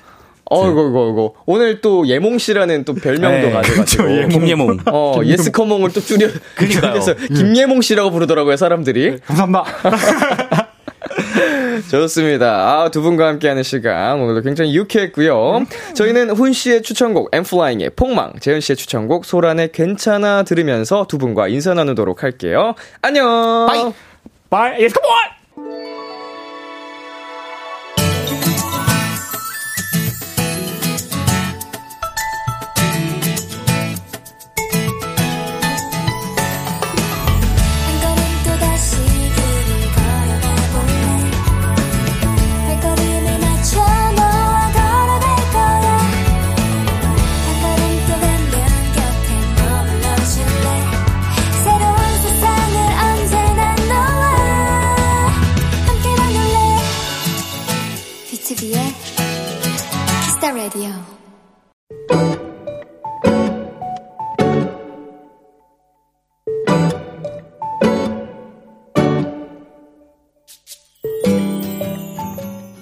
어이구, 이거, 이거. 오늘 또 예몽 씨라는 또 별명도 네, 가져가지고. 그쵸, 예몽. 김예몽 어, 예스커몽을 또 줄여. 줄여서 김예몽 씨라고 부르더라고요, 사람들이. 감사합니다. 좋습니다. 아, 두 분과 함께하는 시간 오늘도 굉장히 유쾌했고요. 저희는 훈 씨의 추천곡 엠플라잉의 폭망, 재현 씨의 추천곡 소란의 괜찮아 들으면서 두 분과 인사 나누도록 할게요. 안녕. come on. 한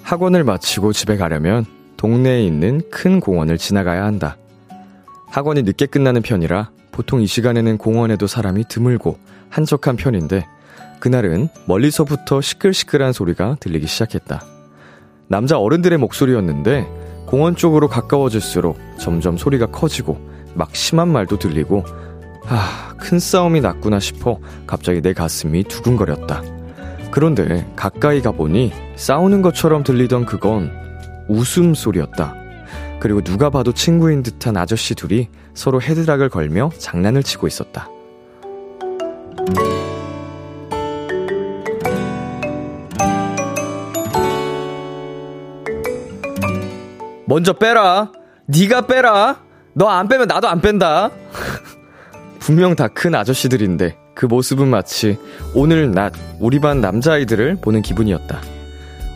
학원을 마치고 집에 가려면 동네에 있는 큰 공원을 지나가야 한다. 학원이 늦게 끝나는 편이라 보통 이 시간에는 공원에도 사람이 드물고 한적한 편인데 그날은 멀리서부터 시끌시끌한 소리가 들리기 시작했다. 남자 어른들의 목소리였는데 공원 쪽으로 가까워질수록 점점 소리가 커지고 막 심한 말도 들리고 아, 큰 싸움이 났구나 싶어 갑자기 내 가슴이 두근거렸다. 그런데 가까이 가보니 싸우는 것처럼 들리던 그건 웃음소리였다. 그리고 누가 봐도 친구인 듯한 아저씨 둘이 서로 헤드락을 걸며 장난을 치고 있었다. 먼저 빼라. 네가 빼라. 너 안 빼면 나도 안 뺀다. 분명 다 큰 아저씨들인데 그 모습은 마치 오늘 낮 우리 반 남자아이들을 보는 기분이었다.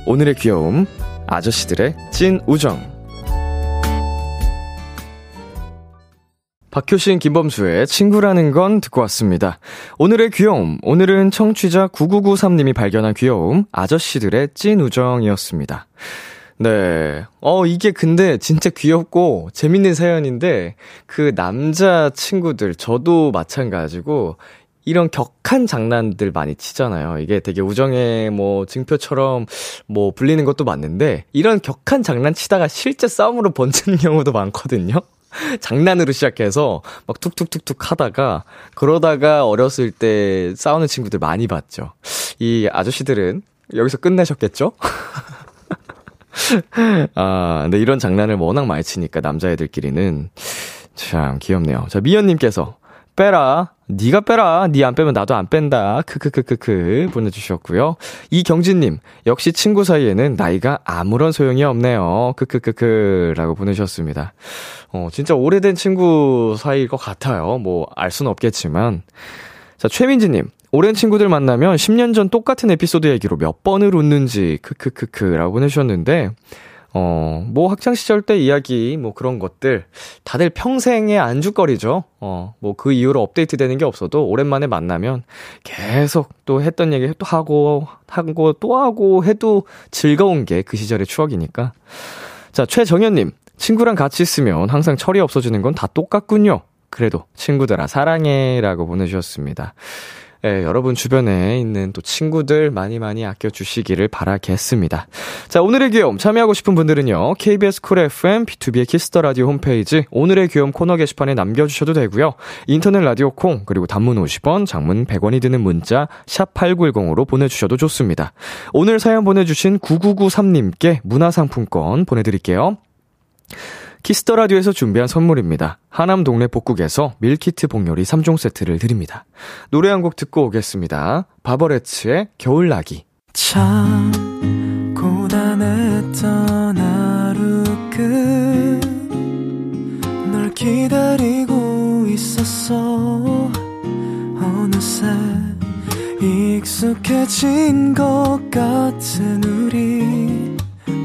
오늘의 귀여움, 아저씨들의 찐 우정. 박효신 김범수의 친구라는 건 듣고 왔습니다. 오늘의 귀여움, 오늘은 청취자 9993님이 발견한 귀여움, 아저씨들의 찐 우정이었습니다. 네. 어, 이게 근데 진짜 귀엽고 재밌는 사연인데, 그 남자 친구들, 저도 마찬가지고, 이런 격한 장난들 많이 치잖아요. 이게 되게 우정의 뭐 증표처럼 뭐 불리는 것도 맞는데 이런 격한 장난 치다가 실제 싸움으로 번지는 경우도 많거든요. 장난으로 시작해서 막 툭툭툭툭 하다가 그러다가 어렸을 때 싸우는 친구들 많이 봤죠. 이 아저씨들은 여기서 끝내셨겠죠? 아, 근데 이런 장난을 워낙 많이 치니까 남자애들끼리는 참 귀엽네요. 자, 미연님께서 빼라. 네가 빼라. 네 안 빼면 나도 안 뺀다. 크크크크크 보내주셨고요. 이경진님 역시 친구 사이에는 나이가 아무런 소용이 없네요. 크크크크라고 보내주셨습니다. 어 진짜 오래된 친구 사이일 것 같아요. 뭐 알 수는 없겠지만 자 최민지님 오랜 친구들 만나면 10년 전 똑같은 에피소드 얘기로 몇 번을 웃는지 크크크크라고 보내주셨는데 어, 뭐 학창 시절 때 이야기, 뭐 그런 것들, 다들 평생의 안주거리죠. 어, 뭐 그 이후로 업데이트 되는 게 없어도 오랜만에 만나면 계속 또 했던 얘기 또 하고, 하고 또 하고 해도 즐거운 게 그 시절의 추억이니까. 자, 최정현 님, 친구랑 같이 있으면 항상 철이 없어지는 건 다 똑같군요. 그래도 친구들아 사랑해 라고 보내주셨습니다. 예, 여러분 주변에 있는 또 친구들 많이 많이 아껴주시기를 바라겠습니다. 자, 오늘의 귀여움 참여하고 싶은 분들은요, KBS 쿨 FM, 비투비의 키스 더 라디오 홈페이지, 오늘의 귀여움 코너 게시판에 남겨주셔도 되고요. 인터넷 라디오 콩, 그리고 단문 50원, 장문 100원이 드는 문자, 샵 8910으로 보내주셔도 좋습니다. 오늘 사연 보내주신 9993님께 문화상품권 보내드릴게요. 키스 더 라디오에서 준비한 선물입니다. 하남 동네 복국에서 밀키트 복요리 3종 세트를 드립니다. 노래 한 곡 듣고 오겠습니다. 바버레츠의 겨울나기. 참 고단했던 하루 끝널 기다리고 있었어 어느새 익숙해진 것 같은 우리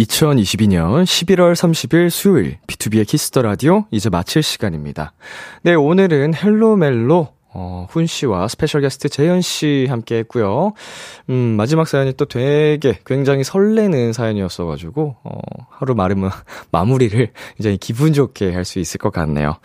2022년 11월 30일 수요일 비투비의 키스 더 라디오 이제 마칠 시간입니다. 네, 오늘은 헬로멜로 어, 훈 씨와 스페셜 게스트 재현 씨 함께 했고요. 음, 마지막 사연이 또 되게 굉장히 설레는 사연이었어 가지고, 어, 하루 마름, 마무리를 굉장히 기분 좋게 할 수 있을 것 같네요.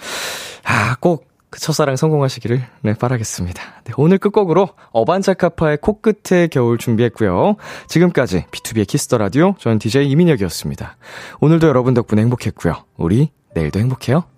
아, 꼭 그 첫사랑 성공하시기를 네 바라겠습니다. 네, 오늘 끝곡으로 어반자카파의 코끝에 겨울 준비했고요. 지금까지 비투비의 키스 더 라디오 저는 DJ 이민혁이었습니다. 오늘도 여러분 덕분에 행복했고요. 우리 내일도 행복해요.